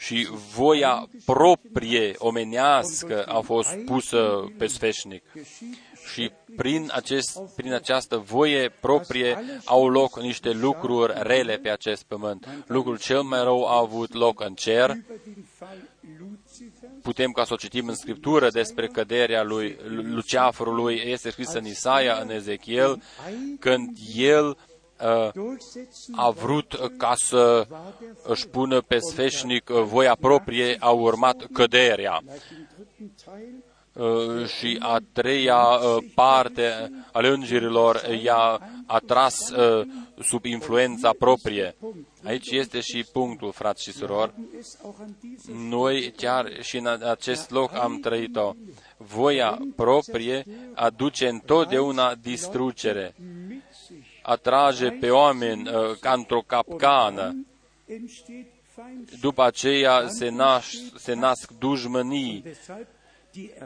și voia proprie omenească a fost pusă pe sfeșnic. Și prin, acest, prin această voie proprie au loc niște lucruri rele pe acest pământ. Lucrul cel mai rău a avut loc în cer. Putem ca să o citim în Scriptură despre căderea lui Luceafărului. Este scris în Isaia, în Ezechiel, când el a vrut ca să își pună pe sfeșnic voia proprie, a urmat căderea. Și a treia parte ale îngerilor i-a atras sub influența proprie. Aici este și punctul, frați și surori. Noi chiar și în acest loc am trăit-o. Voia proprie aduce întotdeauna distrugere atrage pe oameni uh, ca într-o capcană. După aceea se, naș, se nasc dușmănii.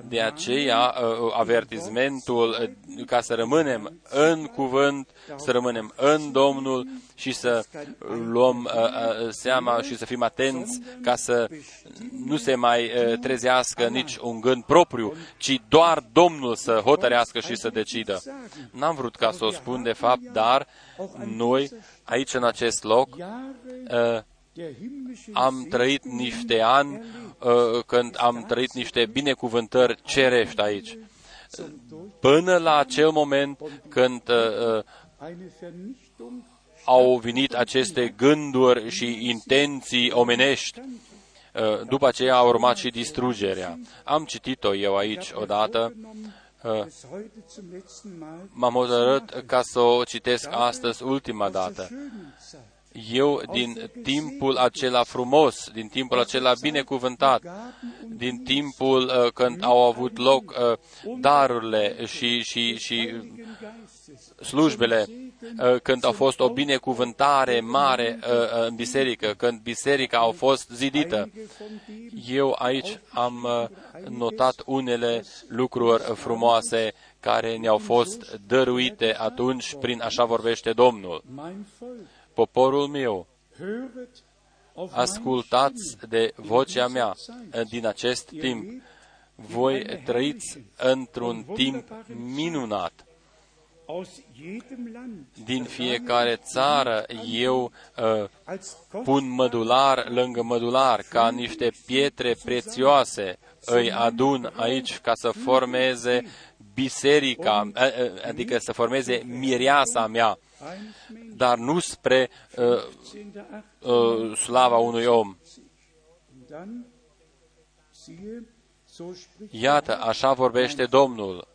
De aceea, uh, avertizmentul uh, ca să rămânem în cuvânt, să rămânem în Domnul și să luăm seama și să fim atenți ca să nu se mai trezească nici un gând propriu, ci doar Domnul să hotărească și să decidă. N-am vrut ca să o spun de fapt, dar noi, aici în acest loc, am trăit niște ani când am trăit niște binecuvântări cerești aici. Până la acel moment când au venit aceste gânduri și intenții omenești. Uh, după aceea a urmat și distrugerea. Am citit-o eu aici odată. Uh, m-am hotărât ca să o citesc astăzi ultima dată eu din timpul acela frumos, din timpul acela binecuvântat, din timpul uh, când au avut loc uh, darurile și, și, și slujbele, uh, când a fost o binecuvântare mare uh, uh, în biserică, când biserica a fost zidită. Eu aici am uh, notat unele lucruri frumoase care ne-au fost dăruite atunci prin așa vorbește Domnul poporul meu, ascultați de vocea mea. Din acest timp. Voi trăiți într-un timp minunat. Din fiecare țară eu uh, pun mădular lângă mădular, ca niște pietre prețioase. Îi adun aici ca să formeze biserica, adică să formeze mireasa mea dar nu spre uh, uh, slava unui om. Iată, așa vorbește Domnul.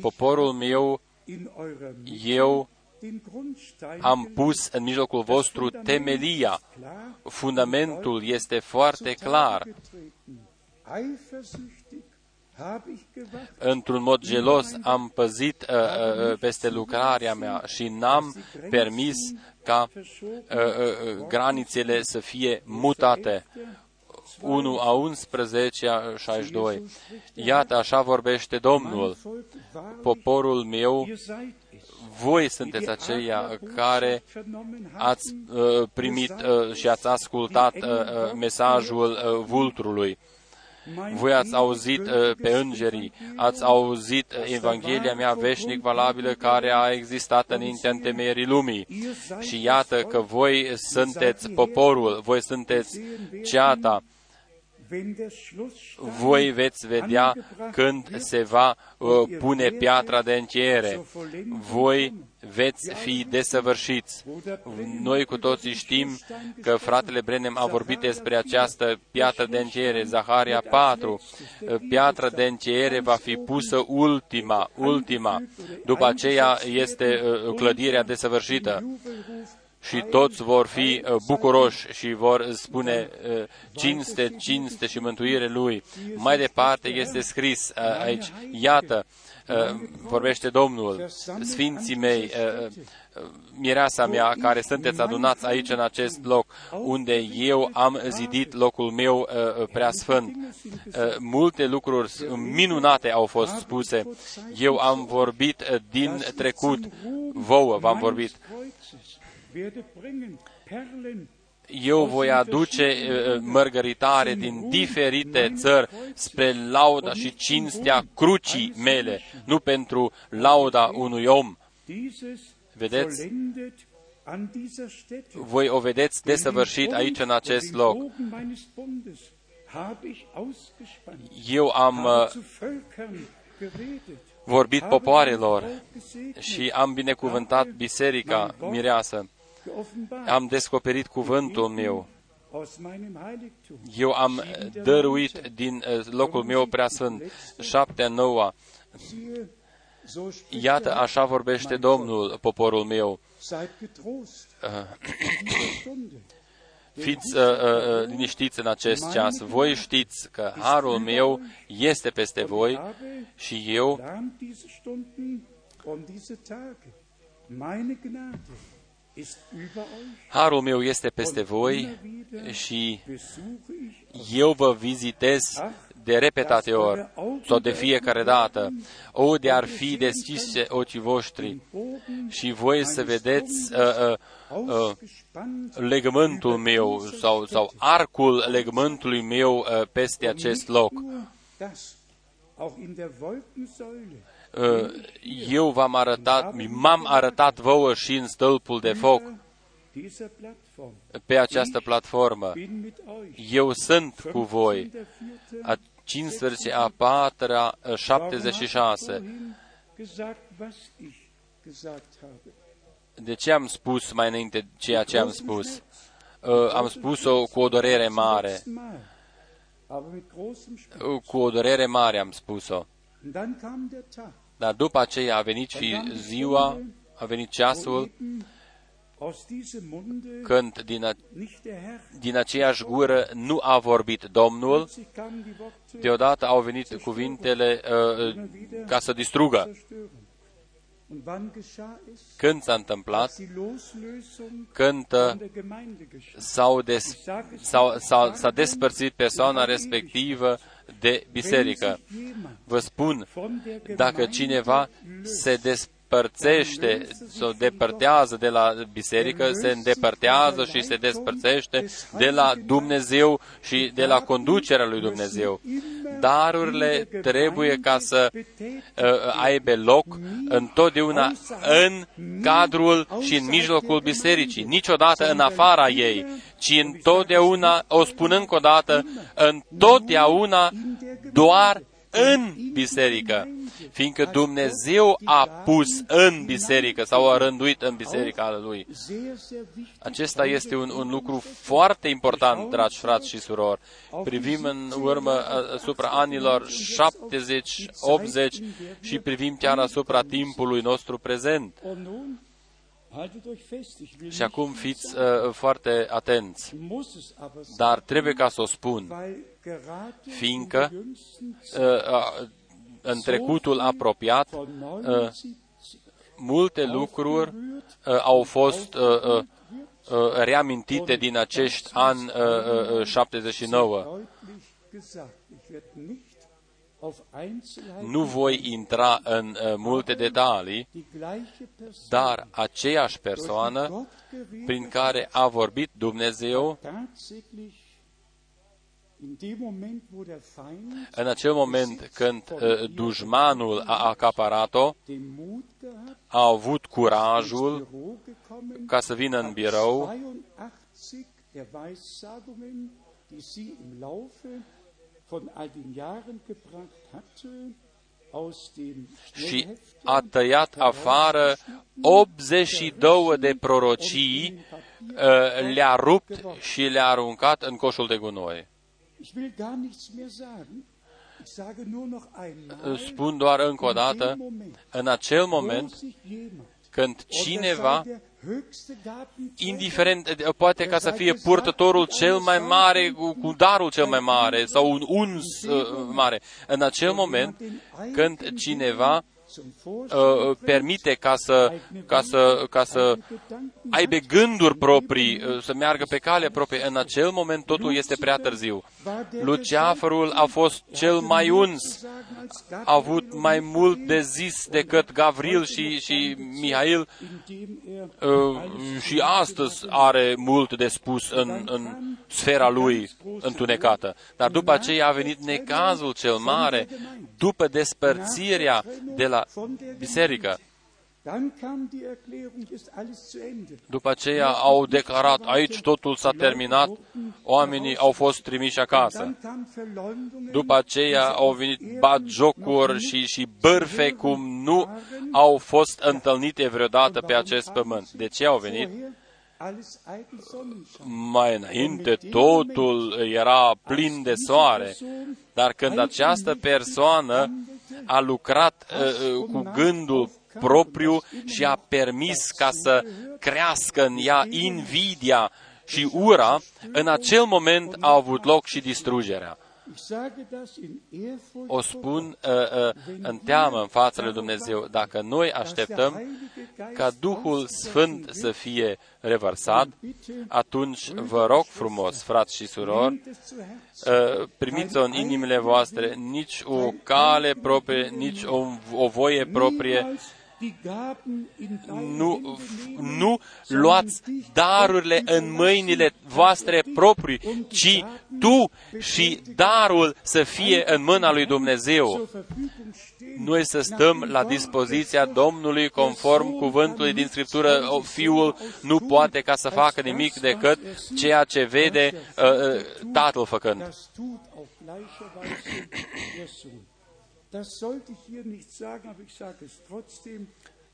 Poporul meu, eu am pus în mijlocul vostru temelia. Fundamentul este foarte clar într-un mod gelos am păzit uh, uh, peste lucrarea mea și n-am permis ca uh, uh, granițele să fie mutate. 1 a 11 a 62. Iată, așa vorbește Domnul. Poporul meu, voi sunteți aceia care ați uh, primit uh, și ați ascultat uh, uh mesajul uh, vulturului Voi ați auzit uh, pe îngerii, ați auzit uh, Evanghelia mea veșnic valabilă care a existat înainte întemeierii lumii. Și iată că voi sunteți poporul, voi sunteți ceata, voi veți vedea când se va uh, pune piatra de încheiere. Voi veți fi desăvârșiți. Noi cu toții știm că fratele Brenem a vorbit despre această piatră de încheiere, Zaharia 4. Piatra de încheiere va fi pusă ultima, ultima. După aceea este uh, clădirea desăvârșită și toți vor fi uh, bucuroși și vor spune uh, cinste, cinste și mântuire Lui. Mai departe este scris uh, aici, iată, vorbește Domnul, Sfinții mei, mireasa mea, care sunteți adunați aici în acest loc, unde eu am zidit locul meu prea sfânt. Multe lucruri minunate au fost spuse. Eu am vorbit din trecut, vouă v-am vorbit eu voi aduce uh, mărgăritare din diferite țări spre lauda și cinstea crucii mele, nu pentru lauda unui om. Vedeți? Voi o vedeți desăvârșit aici în acest loc. Eu am uh, vorbit popoarelor și am binecuvântat biserica mireasă am descoperit cuvântul meu. Eu am dăruit din uh, locul meu preasfânt, șaptea noua. Iată, așa vorbește Domnul, poporul meu. Fiți uh, uh, uh, liniștiți în acest ceas. Voi știți că harul meu este peste voi și eu Harul meu este peste voi și eu vă vizitez de repetate ori sau de fiecare dată. O, de ar fi deschise ochii voștri și voi să vedeți uh, uh, uh, legământul meu sau, sau arcul legământului meu uh, peste acest loc. Uh, eu v-am arătat, m-am arătat vouă și în stâlpul de foc pe această platformă. Eu sunt cu voi. A 15, a 4, a 76. De ce am spus mai înainte ceea ce am spus? Uh, am spus-o cu o dorere mare. Uh, cu o dorere mare am spus-o. Dar după aceea a venit și ziua, a venit ceasul când din, a, din aceeași gură nu a vorbit Domnul, deodată au venit cuvintele uh, ca să distrugă. Când s-a întâmplat? Când uh, s-au des, s-a, s-a, s-a despărțit persoana respectivă de biserică. Vă spun, dacă cineva se despărțește, despărțește, se depărtează de la biserică, se îndepărtează și se despărțește de la Dumnezeu și de la conducerea lui Dumnezeu. Darurile trebuie ca să uh, aibă loc întotdeauna în cadrul și în mijlocul bisericii, niciodată în afara ei, ci întotdeauna, o spun încă o dată, întotdeauna doar în biserică, fiindcă Dumnezeu a pus în biserică sau a rânduit în biserica Lui. Acesta este un, un lucru foarte important, dragi frați și surori. Privim în urmă asupra anilor 70, 80 și privim chiar asupra timpului nostru prezent. Și acum fiți uh, foarte atenți. Dar trebuie ca să o spun, fiindcă uh, uh, în trecutul apropiat uh, multe lucruri uh, au fost uh, uh, uh, reamintite din acești ani uh, uh, 79. Nu voi intra în uh, multe detalii, dar aceeași persoană prin care a vorbit Dumnezeu În acel moment când uh, dușmanul a acaparat-o, a avut curajul ca să vină în birou. și a tăiat afară 82 de prorocii, uh, le-a rupt și le-a aruncat în coșul de gunoi. Spun doar încă o dată, în acel moment când cineva, indiferent, poate ca să fie purtătorul cel mai mare, cu, cu darul cel mai mare sau un uns uh, mare, în acel moment când cineva uh, permite ca să, ca, să, ca să aibă gânduri proprii, uh, să meargă pe cale proprie, în acel moment totul este prea târziu. Luceafărul a fost cel mai uns, a avut mai mult de zis decât Gavril și, și Mihail uh, și astăzi are mult de spus în, în sfera lui întunecată. Dar după aceea a venit necazul cel mare, după despărțirea de la biserică. După aceea au declarat, aici totul s-a terminat, oamenii au fost trimiși acasă. După aceea au venit batjocuri și, și bârfe cum nu au fost întâlnite vreodată pe acest pământ. De ce au venit? Mai înainte totul era plin de soare, dar când această persoană a lucrat uh, uh, cu gândul propriu și a permis ca să crească în ea invidia și ura, în acel moment a avut loc și distrugerea. O spun uh, uh, în teamă în fața lui Dumnezeu. Dacă noi așteptăm ca Duhul Sfânt să fie revărsat, atunci vă rog frumos, frați și surori, uh, primiți-o în inimile voastre, nici o cale proprie, nici o, o voie proprie, nu, nu luați darurile în mâinile voastre proprii, ci tu și darul să fie în mâna lui Dumnezeu. Noi să stăm la dispoziția Domnului conform cuvântului din Scriptură. Fiul nu poate ca să facă nimic decât ceea ce vede uh, uh Tatăl făcând.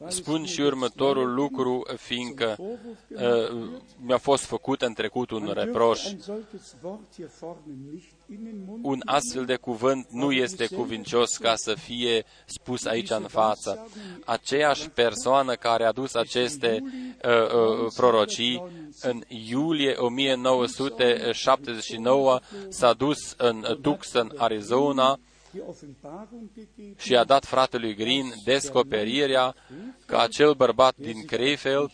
Spun și următorul lucru, fiindcă uh, mi-a fost făcut în trecut un reproș. Un astfel de cuvânt nu este cuvincios ca să fie spus aici în față. Aceeași persoană care a dus aceste uh, uh, prorocii în iulie 1979 s-a dus în Tucson, Arizona, și a dat fratelui Green descoperirea că acel bărbat din Krefeld,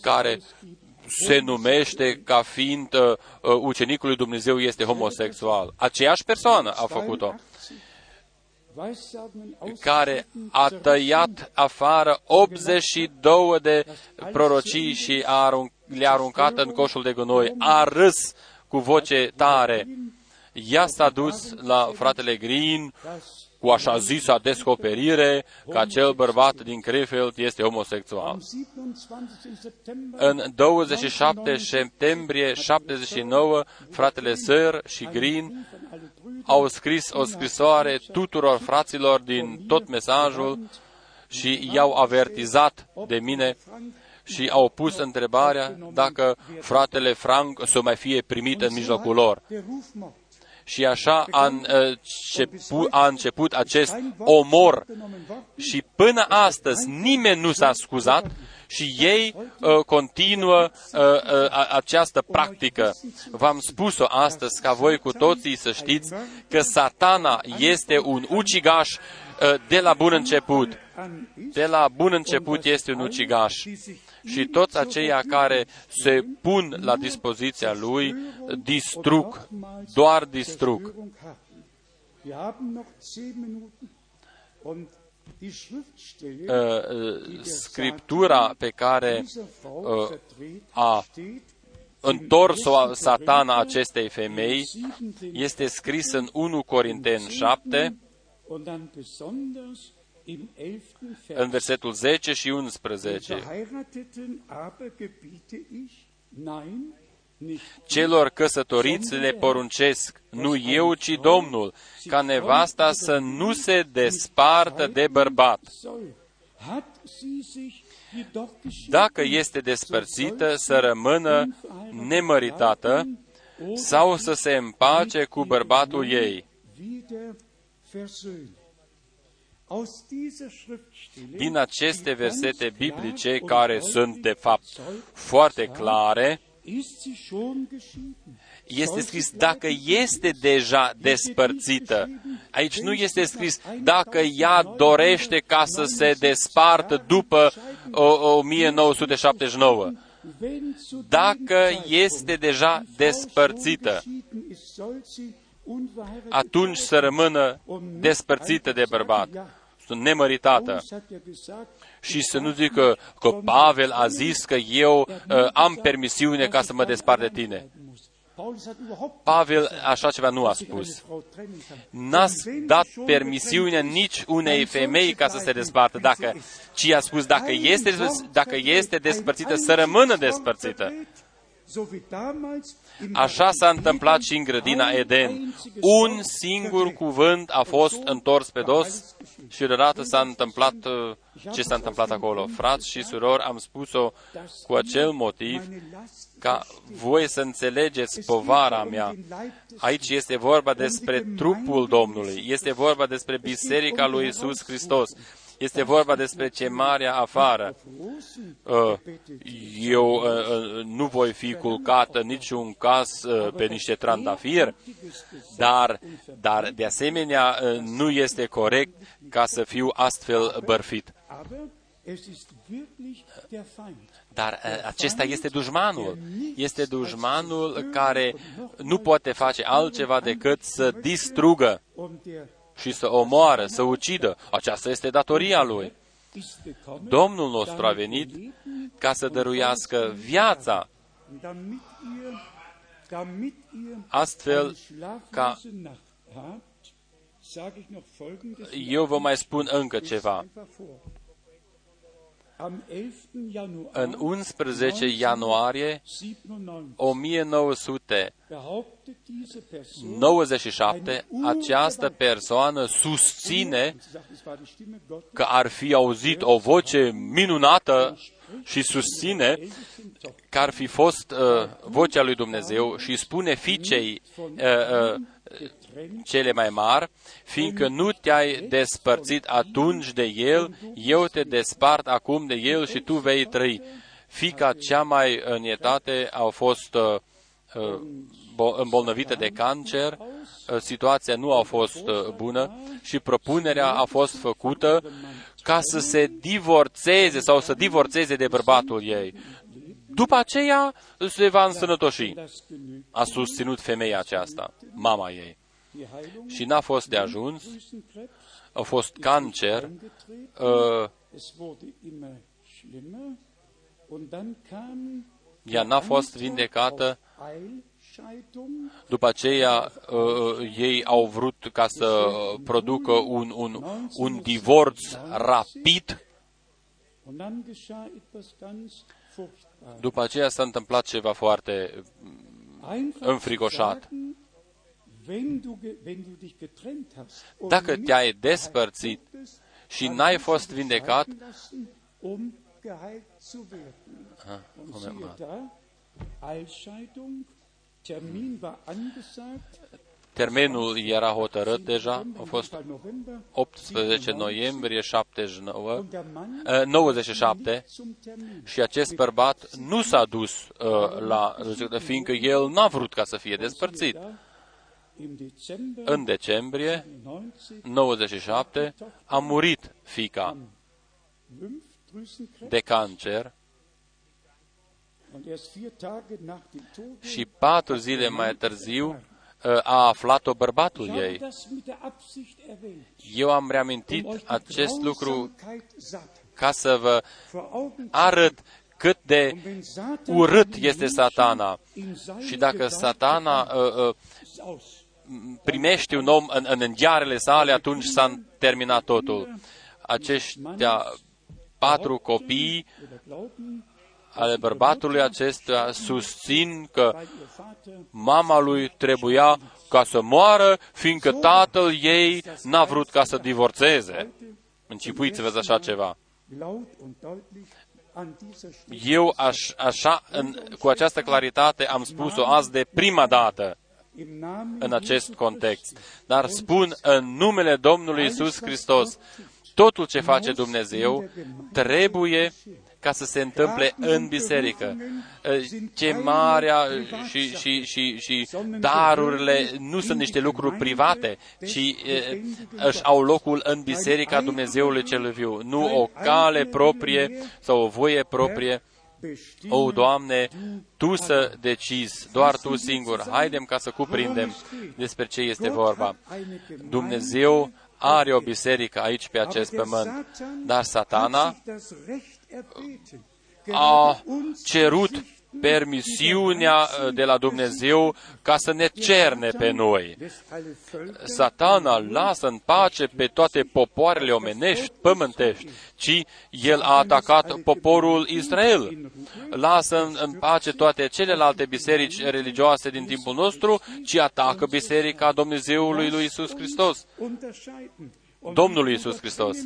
care se numește ca fiind uh, uh, ucenicul lui Dumnezeu, este homosexual. Aceeași persoană a făcut-o care a tăiat afară 82 de prorocii și a arunc, le-a aruncat în coșul de gunoi. A râs cu voce tare. Ea s-a dus la fratele Green cu așa zisa descoperire că acel bărbat din Krefeld este homosexual. În 27 septembrie 79, fratele Sir și Green au scris o scrisoare tuturor fraților din tot mesajul și i-au avertizat de mine și au pus întrebarea dacă fratele Frank să mai fie primit în mijlocul lor. Și așa a început, a început acest omor. Și până astăzi nimeni nu s-a scuzat și ei uh, continuă uh, uh, această practică. V-am spus-o astăzi ca voi cu toții să știți că satana este un ucigaș uh, de la bun început. De la bun început este un ucigaș și toți aceia care se pun la dispoziția lui distrug, doar distrug. Uh, uh, scriptura pe care uh, a întors-o satana acestei femei este scris în 1 Corinteni 7, în versetul 10 și 11. Celor căsătoriți le poruncesc, nu eu, ci Domnul, ca nevasta să nu se despartă de bărbat. Dacă este despărțită, să rămână nemăritată sau să se împace cu bărbatul ei. Din aceste versete biblice, care sunt de fapt foarte clare, este scris dacă este deja despărțită. Aici nu este scris dacă ea dorește ca să se despartă după 1979. Dacă este deja despărțită, atunci să rămână despărțită de bărbat, nemăritată și să nu zică că Pavel a zis că eu uh, am permisiune ca să mă despart de tine. Pavel așa ceva nu a spus. N-a dat permisiune nici unei femei ca să se despartă, dacă, ci a spus dacă este, dacă este despărțită, să rămână despărțită. Așa s-a întâmplat și în grădina Eden. Un singur cuvânt a fost întors pe dos și deodată s-a întâmplat uh, ce s-a întâmplat acolo. Frați și surori, am spus-o cu acel motiv ca voi să înțelegeți povara mea. Aici este vorba despre trupul Domnului, este vorba despre Biserica lui Isus Hristos. Este vorba despre ce marea afară. Uh, eu uh, uh, nu voi fi culcat în niciun caz pe niște trandafir, dar, dar de asemenea nu este corect ca să fiu astfel bărfit. Dar acesta este dușmanul. Este dușmanul care nu poate face altceva decât să distrugă și să omoară, să ucidă. Aceasta este datoria lui. Domnul nostru a venit ca să dăruiască viața astfel ca eu vă mai spun încă ceva. În 11 ianuarie 1997, această persoană susține că ar fi auzit o voce minunată și susține că ar fi fost uh, vocea lui Dumnezeu și spune fiicei uh, uh, cele mai mari, fiindcă nu te-ai despărțit atunci de el, eu te despart acum de el și tu vei trăi. Fica cea mai înietate a fost uh, îmbolnăvită de cancer, uh, situația nu a fost uh, bună și propunerea a fost făcută ca să se divorțeze sau să divorțeze de bărbatul ei. După aceea se va însănătoși. A susținut femeia aceasta, mama ei și n-a fost de ajuns, a fost cancer, uh, ea n-a fost vindecată, după aceea uh, ei au vrut ca să producă un, un, un divorț rapid. După aceea s-a întâmplat ceva foarte înfricoșat. Dacă te-ai despărțit și n-ai fost vindecat, Termenul era hotărât deja, a fost 18 noiembrie 79, 97 și acest bărbat nu s-a dus uh, la fiindcă el n-a vrut ca să fie despărțit în decembrie 97 a murit fica de cancer. Și patru zile mai târziu uh, a aflat-o bărbatul ei. Eu am reamintit acest lucru ca să vă arăt cât de urât este satana. Și dacă satana uh, uh, primește un om în, în înghearele sale, atunci s-a terminat totul. Aceștia patru copii ale bărbatului acestuia susțin că mama lui trebuia ca să moară, fiindcă tatăl ei n-a vrut ca să divorțeze. Închipuiți-vă așa ceva. Eu aș, așa, în, cu această claritate am spus-o azi de prima dată în acest context. Dar spun în numele Domnului Isus Hristos, totul ce face Dumnezeu trebuie ca să se întâmple în biserică. Chemarea și, și, și, și darurile nu sunt niște lucruri private, ci își au locul în biserica Dumnezeului cel viu. Nu o cale proprie sau o voie proprie. O, Doamne, Tu să decizi, doar Tu singur. Haidem ca să cuprindem despre ce este vorba. Dumnezeu are o biserică aici pe acest pământ, dar satana a cerut permisiunea uh, de la Dumnezeu ca să ne cerne pe noi. Satana lasă în pace pe toate popoarele omenești, pământești, ci el a atacat poporul Israel. Lasă în, pace toate celelalte biserici religioase din timpul nostru, ci atacă biserica Dumnezeului lui Isus Hristos. Domnului Isus Hristos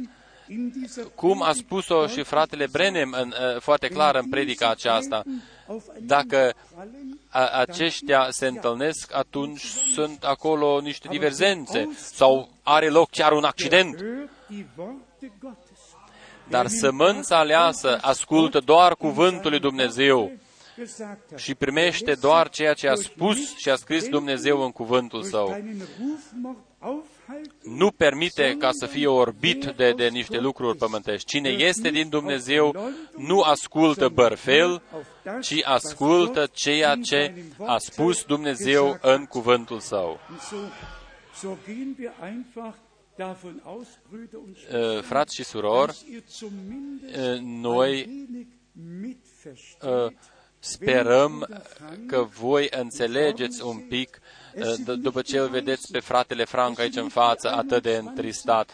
cum a spus-o și fratele Brenem în, uh, foarte clar în predica aceasta, dacă a, aceștia se întâlnesc, atunci sunt acolo niște divergențe sau are loc chiar un accident. Dar sămânța aleasă ascultă doar cuvântul lui Dumnezeu și primește doar ceea ce a spus și a scris Dumnezeu în cuvântul său nu permite ca să fie orbit de, de niște lucruri pământești. Cine este din Dumnezeu nu ascultă bărfel, ci ascultă ceea ce a spus Dumnezeu în cuvântul său. Uh, frați și surori, uh, noi uh, sperăm că voi înțelegeți un pic după ce îl vedeți pe fratele Frank aici în față, atât de întristat.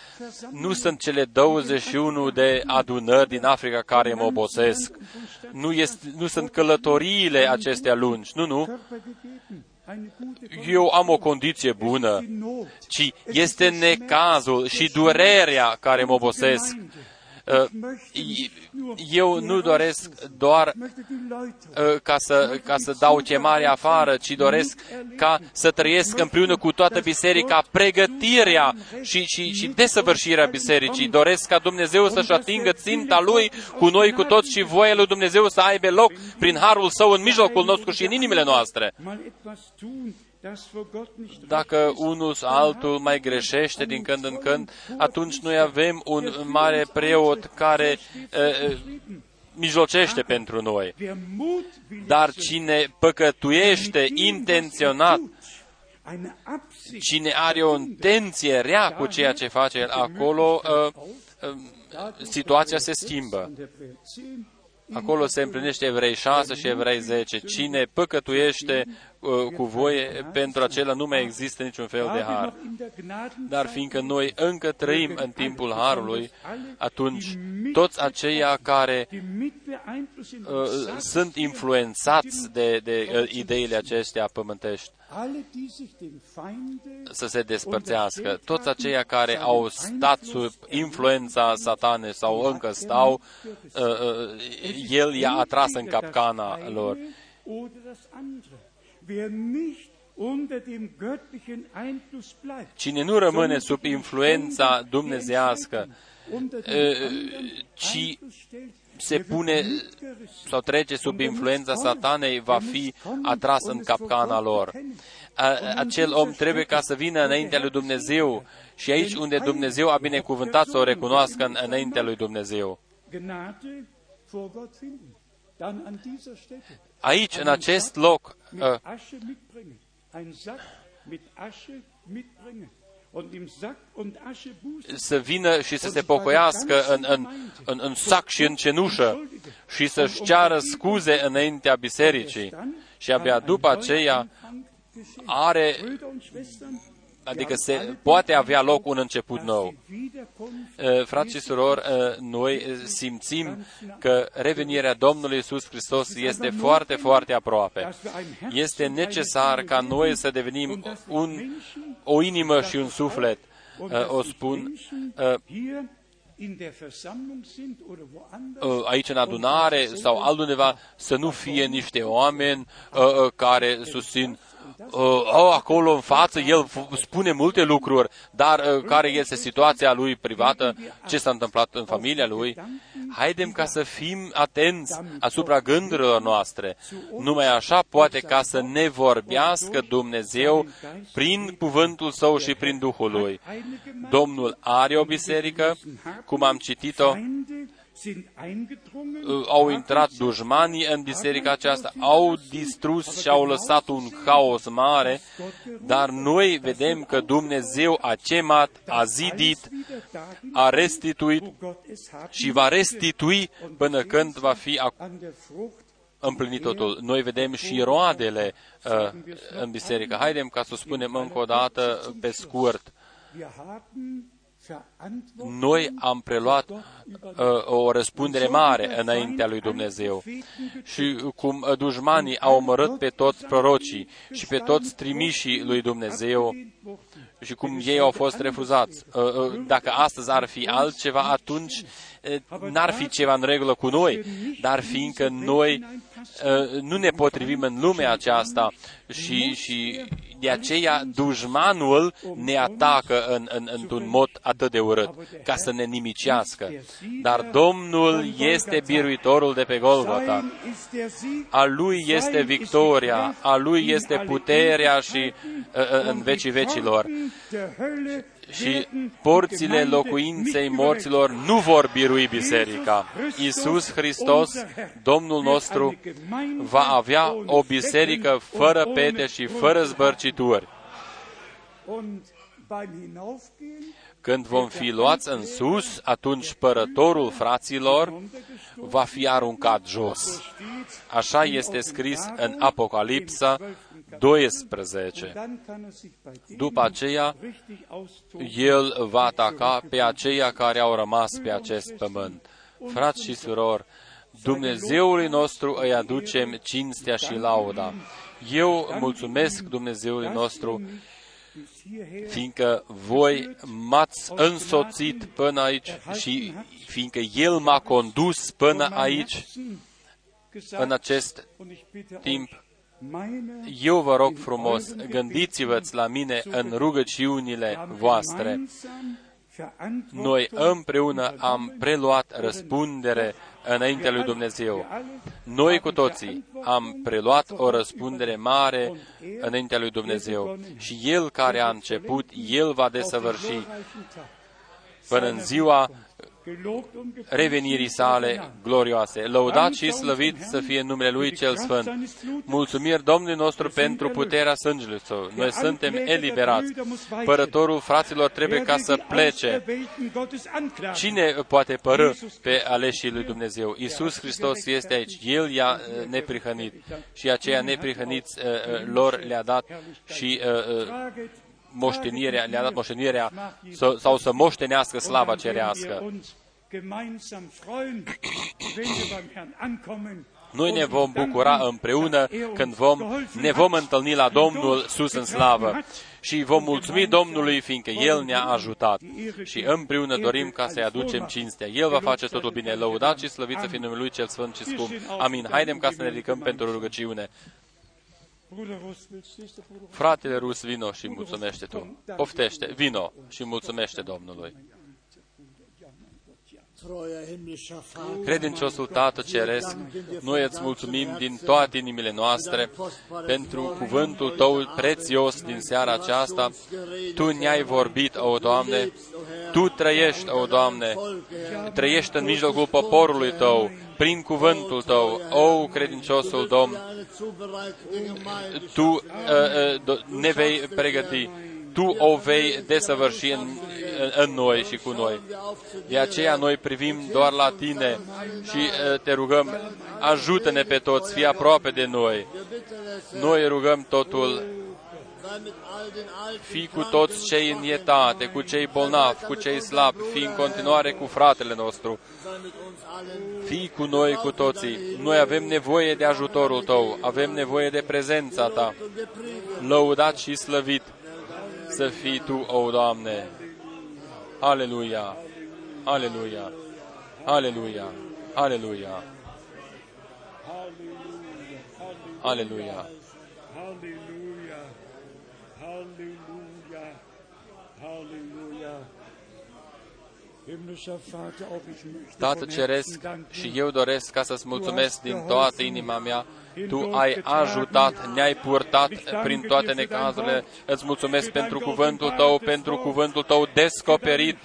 Nu sunt cele 21 de adunări din Africa care mă obosesc. Nu, este, nu sunt călătoriile acestea lungi. Nu, nu. Eu am o condiție bună, ci este necazul și durerea care mă obosesc Uh, eu nu doresc doar uh, ca să, ca să dau chemare afară, ci doresc ca să trăiesc împreună cu toată biserica pregătirea și, și, și desăvârșirea bisericii. Doresc ca Dumnezeu să-și atingă ținta Lui cu noi, cu toți și voia lui Dumnezeu să aibă loc prin harul Său în mijlocul nostru și în inimile noastre. Dacă unul sau altul mai greșește din când în când, atunci noi avem un mare preot care uh, mijlocește pentru noi. Dar cine păcătuiește intenționat, cine are o intenție rea cu ceea ce face el acolo, uh, uh, situația se schimbă. Acolo se împlinește Evrei 6 și Evrei 10. Cine păcătuiește Uh, cu voie, pentru acela nu mai există niciun fel de har. Dar fiindcă noi încă trăim în timpul harului, atunci toți aceia care uh, sunt influențați de, de uh, ideile acestea pământești, să se despărțească. Toți aceia care au stat sub influența satanei sau încă stau, uh, uh, el i-a atras în capcana lor. Cine nu rămâne sub influența dumnezească, ci se pune sau trece sub influența satanei, va fi atras în capcana lor. Acel om trebuie ca să vină înaintea lui Dumnezeu și aici unde Dumnezeu a binecuvântat să o recunoască în, înaintea lui Dumnezeu. Aici, în acest loc, uh, să vină și să se pocăiască în, în, în, în sac și în cenușă și să-și ceară scuze înaintea bisericii. și abia după aceea are adică se poate avea loc un început nou. Frați și surori, noi simțim că revenirea Domnului Isus Hristos este foarte, foarte aproape. Este necesar ca noi să devenim un, o inimă și un suflet, o spun, aici în adunare sau altundeva, să nu fie niște oameni care susțin uh, oh, acolo în față, el spune multe lucruri, dar uh, care este situația lui privată, ce s-a întâmplat în familia lui. Haidem ca să fim atenți asupra gândurilor noastre. Numai așa poate ca să ne vorbească Dumnezeu prin cuvântul Său și prin Duhul Lui. Domnul are o biserică, cum am citit-o, au intrat dușmanii în biserica aceasta, au distrus și au lăsat un haos mare, dar noi vedem că Dumnezeu a cemat, a zidit, a restituit și va restitui până când va fi împlinit totul. Noi vedem și roadele uh, în biserică. Haidem ca să spunem încă o dată pe scurt noi am preluat uh, o răspundere mare înaintea lui Dumnezeu. Și cum dușmanii au omorât pe toți prorocii și pe toți trimișii lui Dumnezeu și cum ei au fost refuzați. Uh, uh, dacă astăzi ar fi altceva, atunci uh, n-ar fi ceva în regulă cu noi, dar fiindcă noi nu ne potrivim în lumea aceasta și, și de aceea dușmanul ne atacă în, în, într-un mod atât de urât, ca să ne nimicească. Dar Domnul este biruitorul de pe Golgota. A Lui este victoria, a Lui este puterea și în vecii vecilor și porțile locuinței morților nu vor birui biserica. Iisus Hristos, Domnul nostru, va avea o biserică fără pete și fără zbărcituri. Când vom fi luați în sus, atunci părătorul fraților va fi aruncat jos. Așa este scris în Apocalipsa 12. După aceea, el va ataca pe aceia care au rămas pe acest pământ. Frați și surori, Dumnezeului nostru îi aducem cinstea și lauda. Eu mulțumesc Dumnezeului nostru fiindcă voi m-ați însoțit până aici și fiindcă El m-a condus până aici, în acest timp, eu vă rog frumos, gândiți-vă la mine în rugăciunile voastre. Noi împreună am preluat răspundere înaintea lui Dumnezeu. Noi cu toții am preluat o răspundere mare înaintea lui Dumnezeu. și El care a început, El va desăvârși. Până în ziua revenirii sale glorioase. Lăudat și slăvit să fie numele Lui cel Sfânt. Mulțumiri Domnului nostru pentru puterea sângelui Său. Noi suntem eliberați. Părătorul fraților trebuie ca să plece. Cine poate pără pe aleșii lui Dumnezeu? Isus Hristos este aici. El i-a uh, neprihănit și aceia neprihăniți uh, uh, lor le-a dat și moștenirea, le-a dat moștenirea sau să moștenească slava cerească. Noi ne vom bucura împreună când vom, ne vom întâlni la Domnul sus în slavă și vom mulțumi Domnului, fiindcă El ne-a ajutat. Și împreună dorim ca să-i aducem cinstea. El va face totul bine. Lăudat și slăvit să fie numele Lui cel Sfânt și Scump. Amin. Haidem ca să ne ridicăm pentru rugăciune. Fratele Rus, vino și mulțumește tu. Poftește, vino și mulțumește Domnului. Credinciosul Tată Ceresc, noi îți mulțumim din toate inimile noastre pentru cuvântul Tău prețios din seara aceasta. Tu ne-ai vorbit, o Doamne, Tu trăiești, o Doamne, trăiești în mijlocul poporului Tău, prin cuvântul Tău, o credinciosul Domn, Tu uh, uh, ne vei pregăti Tu o vei desăvârși în, în, în noi și cu noi. De aceea noi privim doar la Tine și uh, te rugăm, ajută-ne pe toți, fii aproape de noi. Noi rugăm totul Fii cu toți cei înietate, cu cei bolnavi, cu cei slabi, fii în continuare cu fratele nostru. Fii cu noi cu toții. Noi avem nevoie de ajutorul Tău, avem nevoie de prezența Ta. Lăudat și slăvit să fii Tu, o Doamne. Aleluia! Aleluia! Aleluia! Aleluia! Aleluia! Tată Ceresc, și eu doresc ca să-ți mulțumesc din toată inima mea. Tu ai ajutat, ne-ai purtat prin toate necazurile. Îți mulțumesc pentru cuvântul Tău, pentru cuvântul Tău descoperit,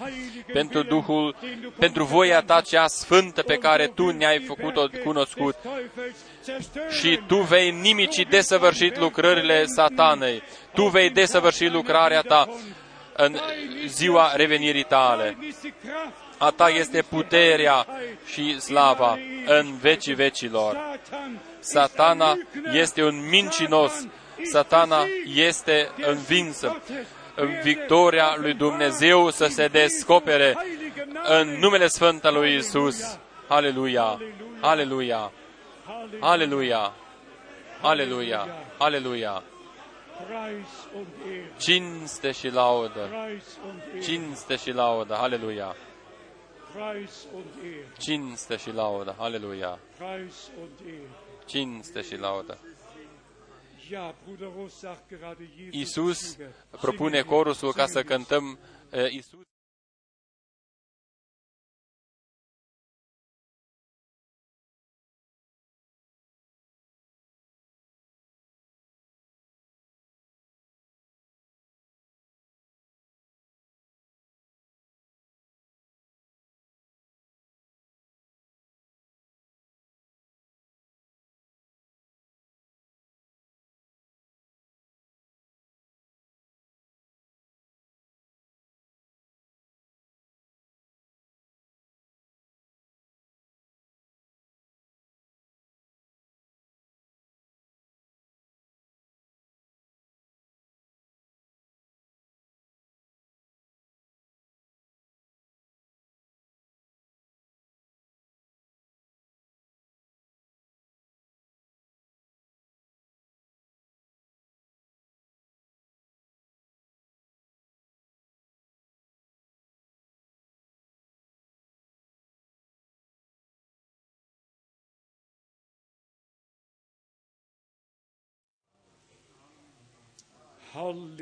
pentru Duhul, pentru voia Ta cea sfântă pe care Tu ne-ai făcut-o cunoscut. Și Tu vei nimici desăvârșit lucrările satanei. Tu vei desăvârși lucrarea Ta în ziua revenirii tale. A ta este puterea și slava în vecii vecilor. Satana este un mincinos. Satana este învinsă. În victoria lui Dumnezeu să se descopere în numele Sfânt al lui Isus. Aleluia! Aleluia! Aleluia! Aleluia! Aleluia! Cinste și laudă. Cinste și laudă. Aleluia. Cinste și laudă. Aleluia. Cinste și laudă. Isus propune corusul ca să cântăm uh,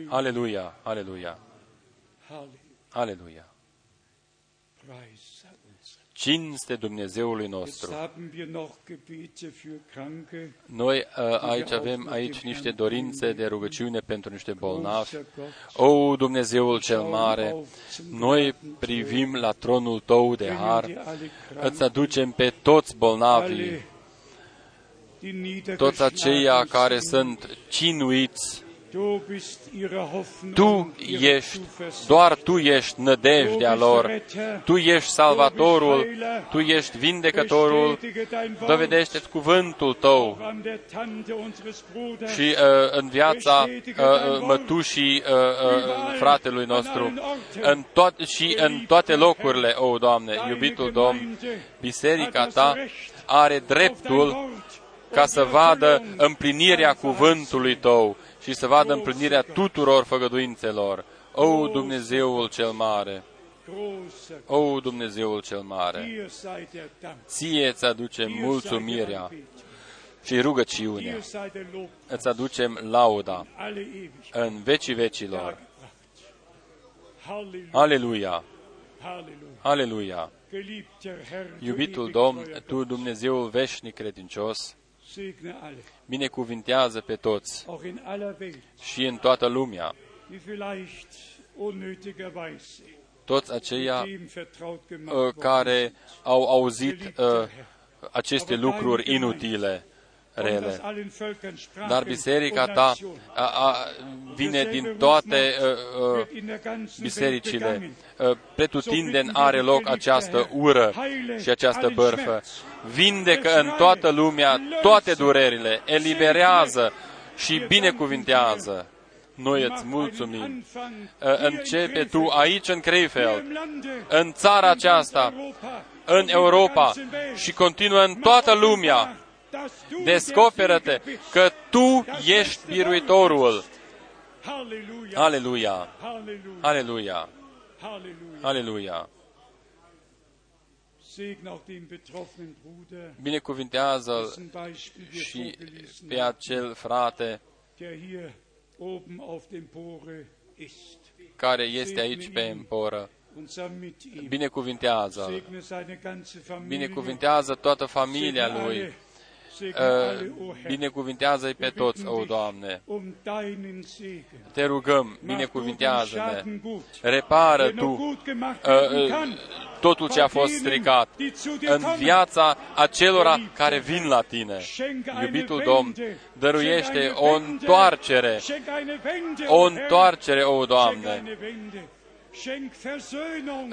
Aleluia, aleluia, aleluia. Cinste Dumnezeului nostru. Noi uh, aici avem aici niște dorințe de rugăciune pentru niște bolnavi. O, Dumnezeul cel mare, noi privim la tronul Tău de har, îți aducem pe toți bolnavii, toți aceia care sunt cinuiți tu ești, doar Tu ești nădejdea lor, Tu ești salvatorul, Tu ești vindecătorul, dovedește-ți cuvântul Tău. Și uh, în viața uh, uh mătușii uh, uh, fratelui nostru. în toat, și în toate locurile, o, Doamne, iubitul Domn, biserica Ta are dreptul ca să vadă împlinirea cuvântului Tău și să vadă împlinirea tuturor făgăduințelor. O, Dumnezeul cel mare! O, Dumnezeul cel mare! Ție îți aducem mulțumirea și rugăciunea. Îți aducem lauda în vecii vecilor. Aleluia! Aleluia! Iubitul Domn, Tu, Dumnezeul veșnic credincios, binecuvintează pe toți și în toată lumea. Toți aceia uh, care au auzit uh, aceste lucruri inutile. Rele. Dar biserica ta a, a, vine din toate uh, uh, bisericile. Uh, pretutindeni are loc această ură și această bărfă. Vindecă în toată lumea toate durerile, eliberează și binecuvintează. Noi îți mulțumim. Începe tu aici în Krefeld, în țara aceasta, în Europa și continuă în toată lumea. Descoperă-te că tu ești biruitorul. Aleluia! Aleluia! Aleluia! Binecuvintează și pe acel frate care este aici pe emporă. Binecuvintează-l. Binecuvintează toată familia lui. Binecuvintează-i pe toți, o Doamne. Te rugăm, binecuvintează-ne. Repară Tu totul ce a fost stricat în viața acelora care vin la Tine. Iubitul Domn, dăruiește o întoarcere, o întoarcere, o Doamne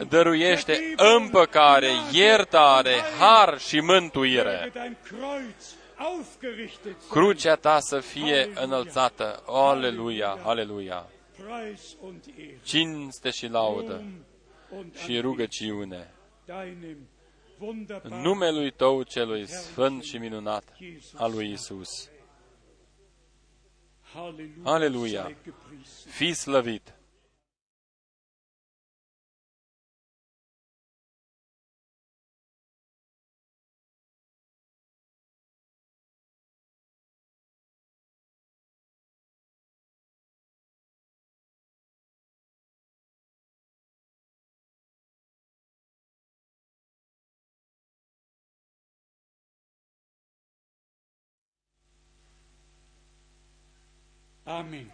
dăruiește împăcare, iertare, har și mântuire. Crucea ta să fie înălțată. Aleluia, aleluia. Cinste și laudă și rugăciune numelui Tău celui sfânt și minunat al lui Isus. Aleluia! Fii slăvit!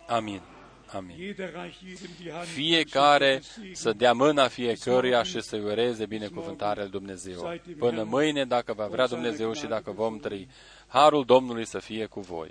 Amin. Amin. Fiecare să dea mâna fiecăruia și să ureze binecuvântarea lui Dumnezeu. Până mâine, dacă va vrea Dumnezeu și dacă vom trăi, harul Domnului să fie cu voi.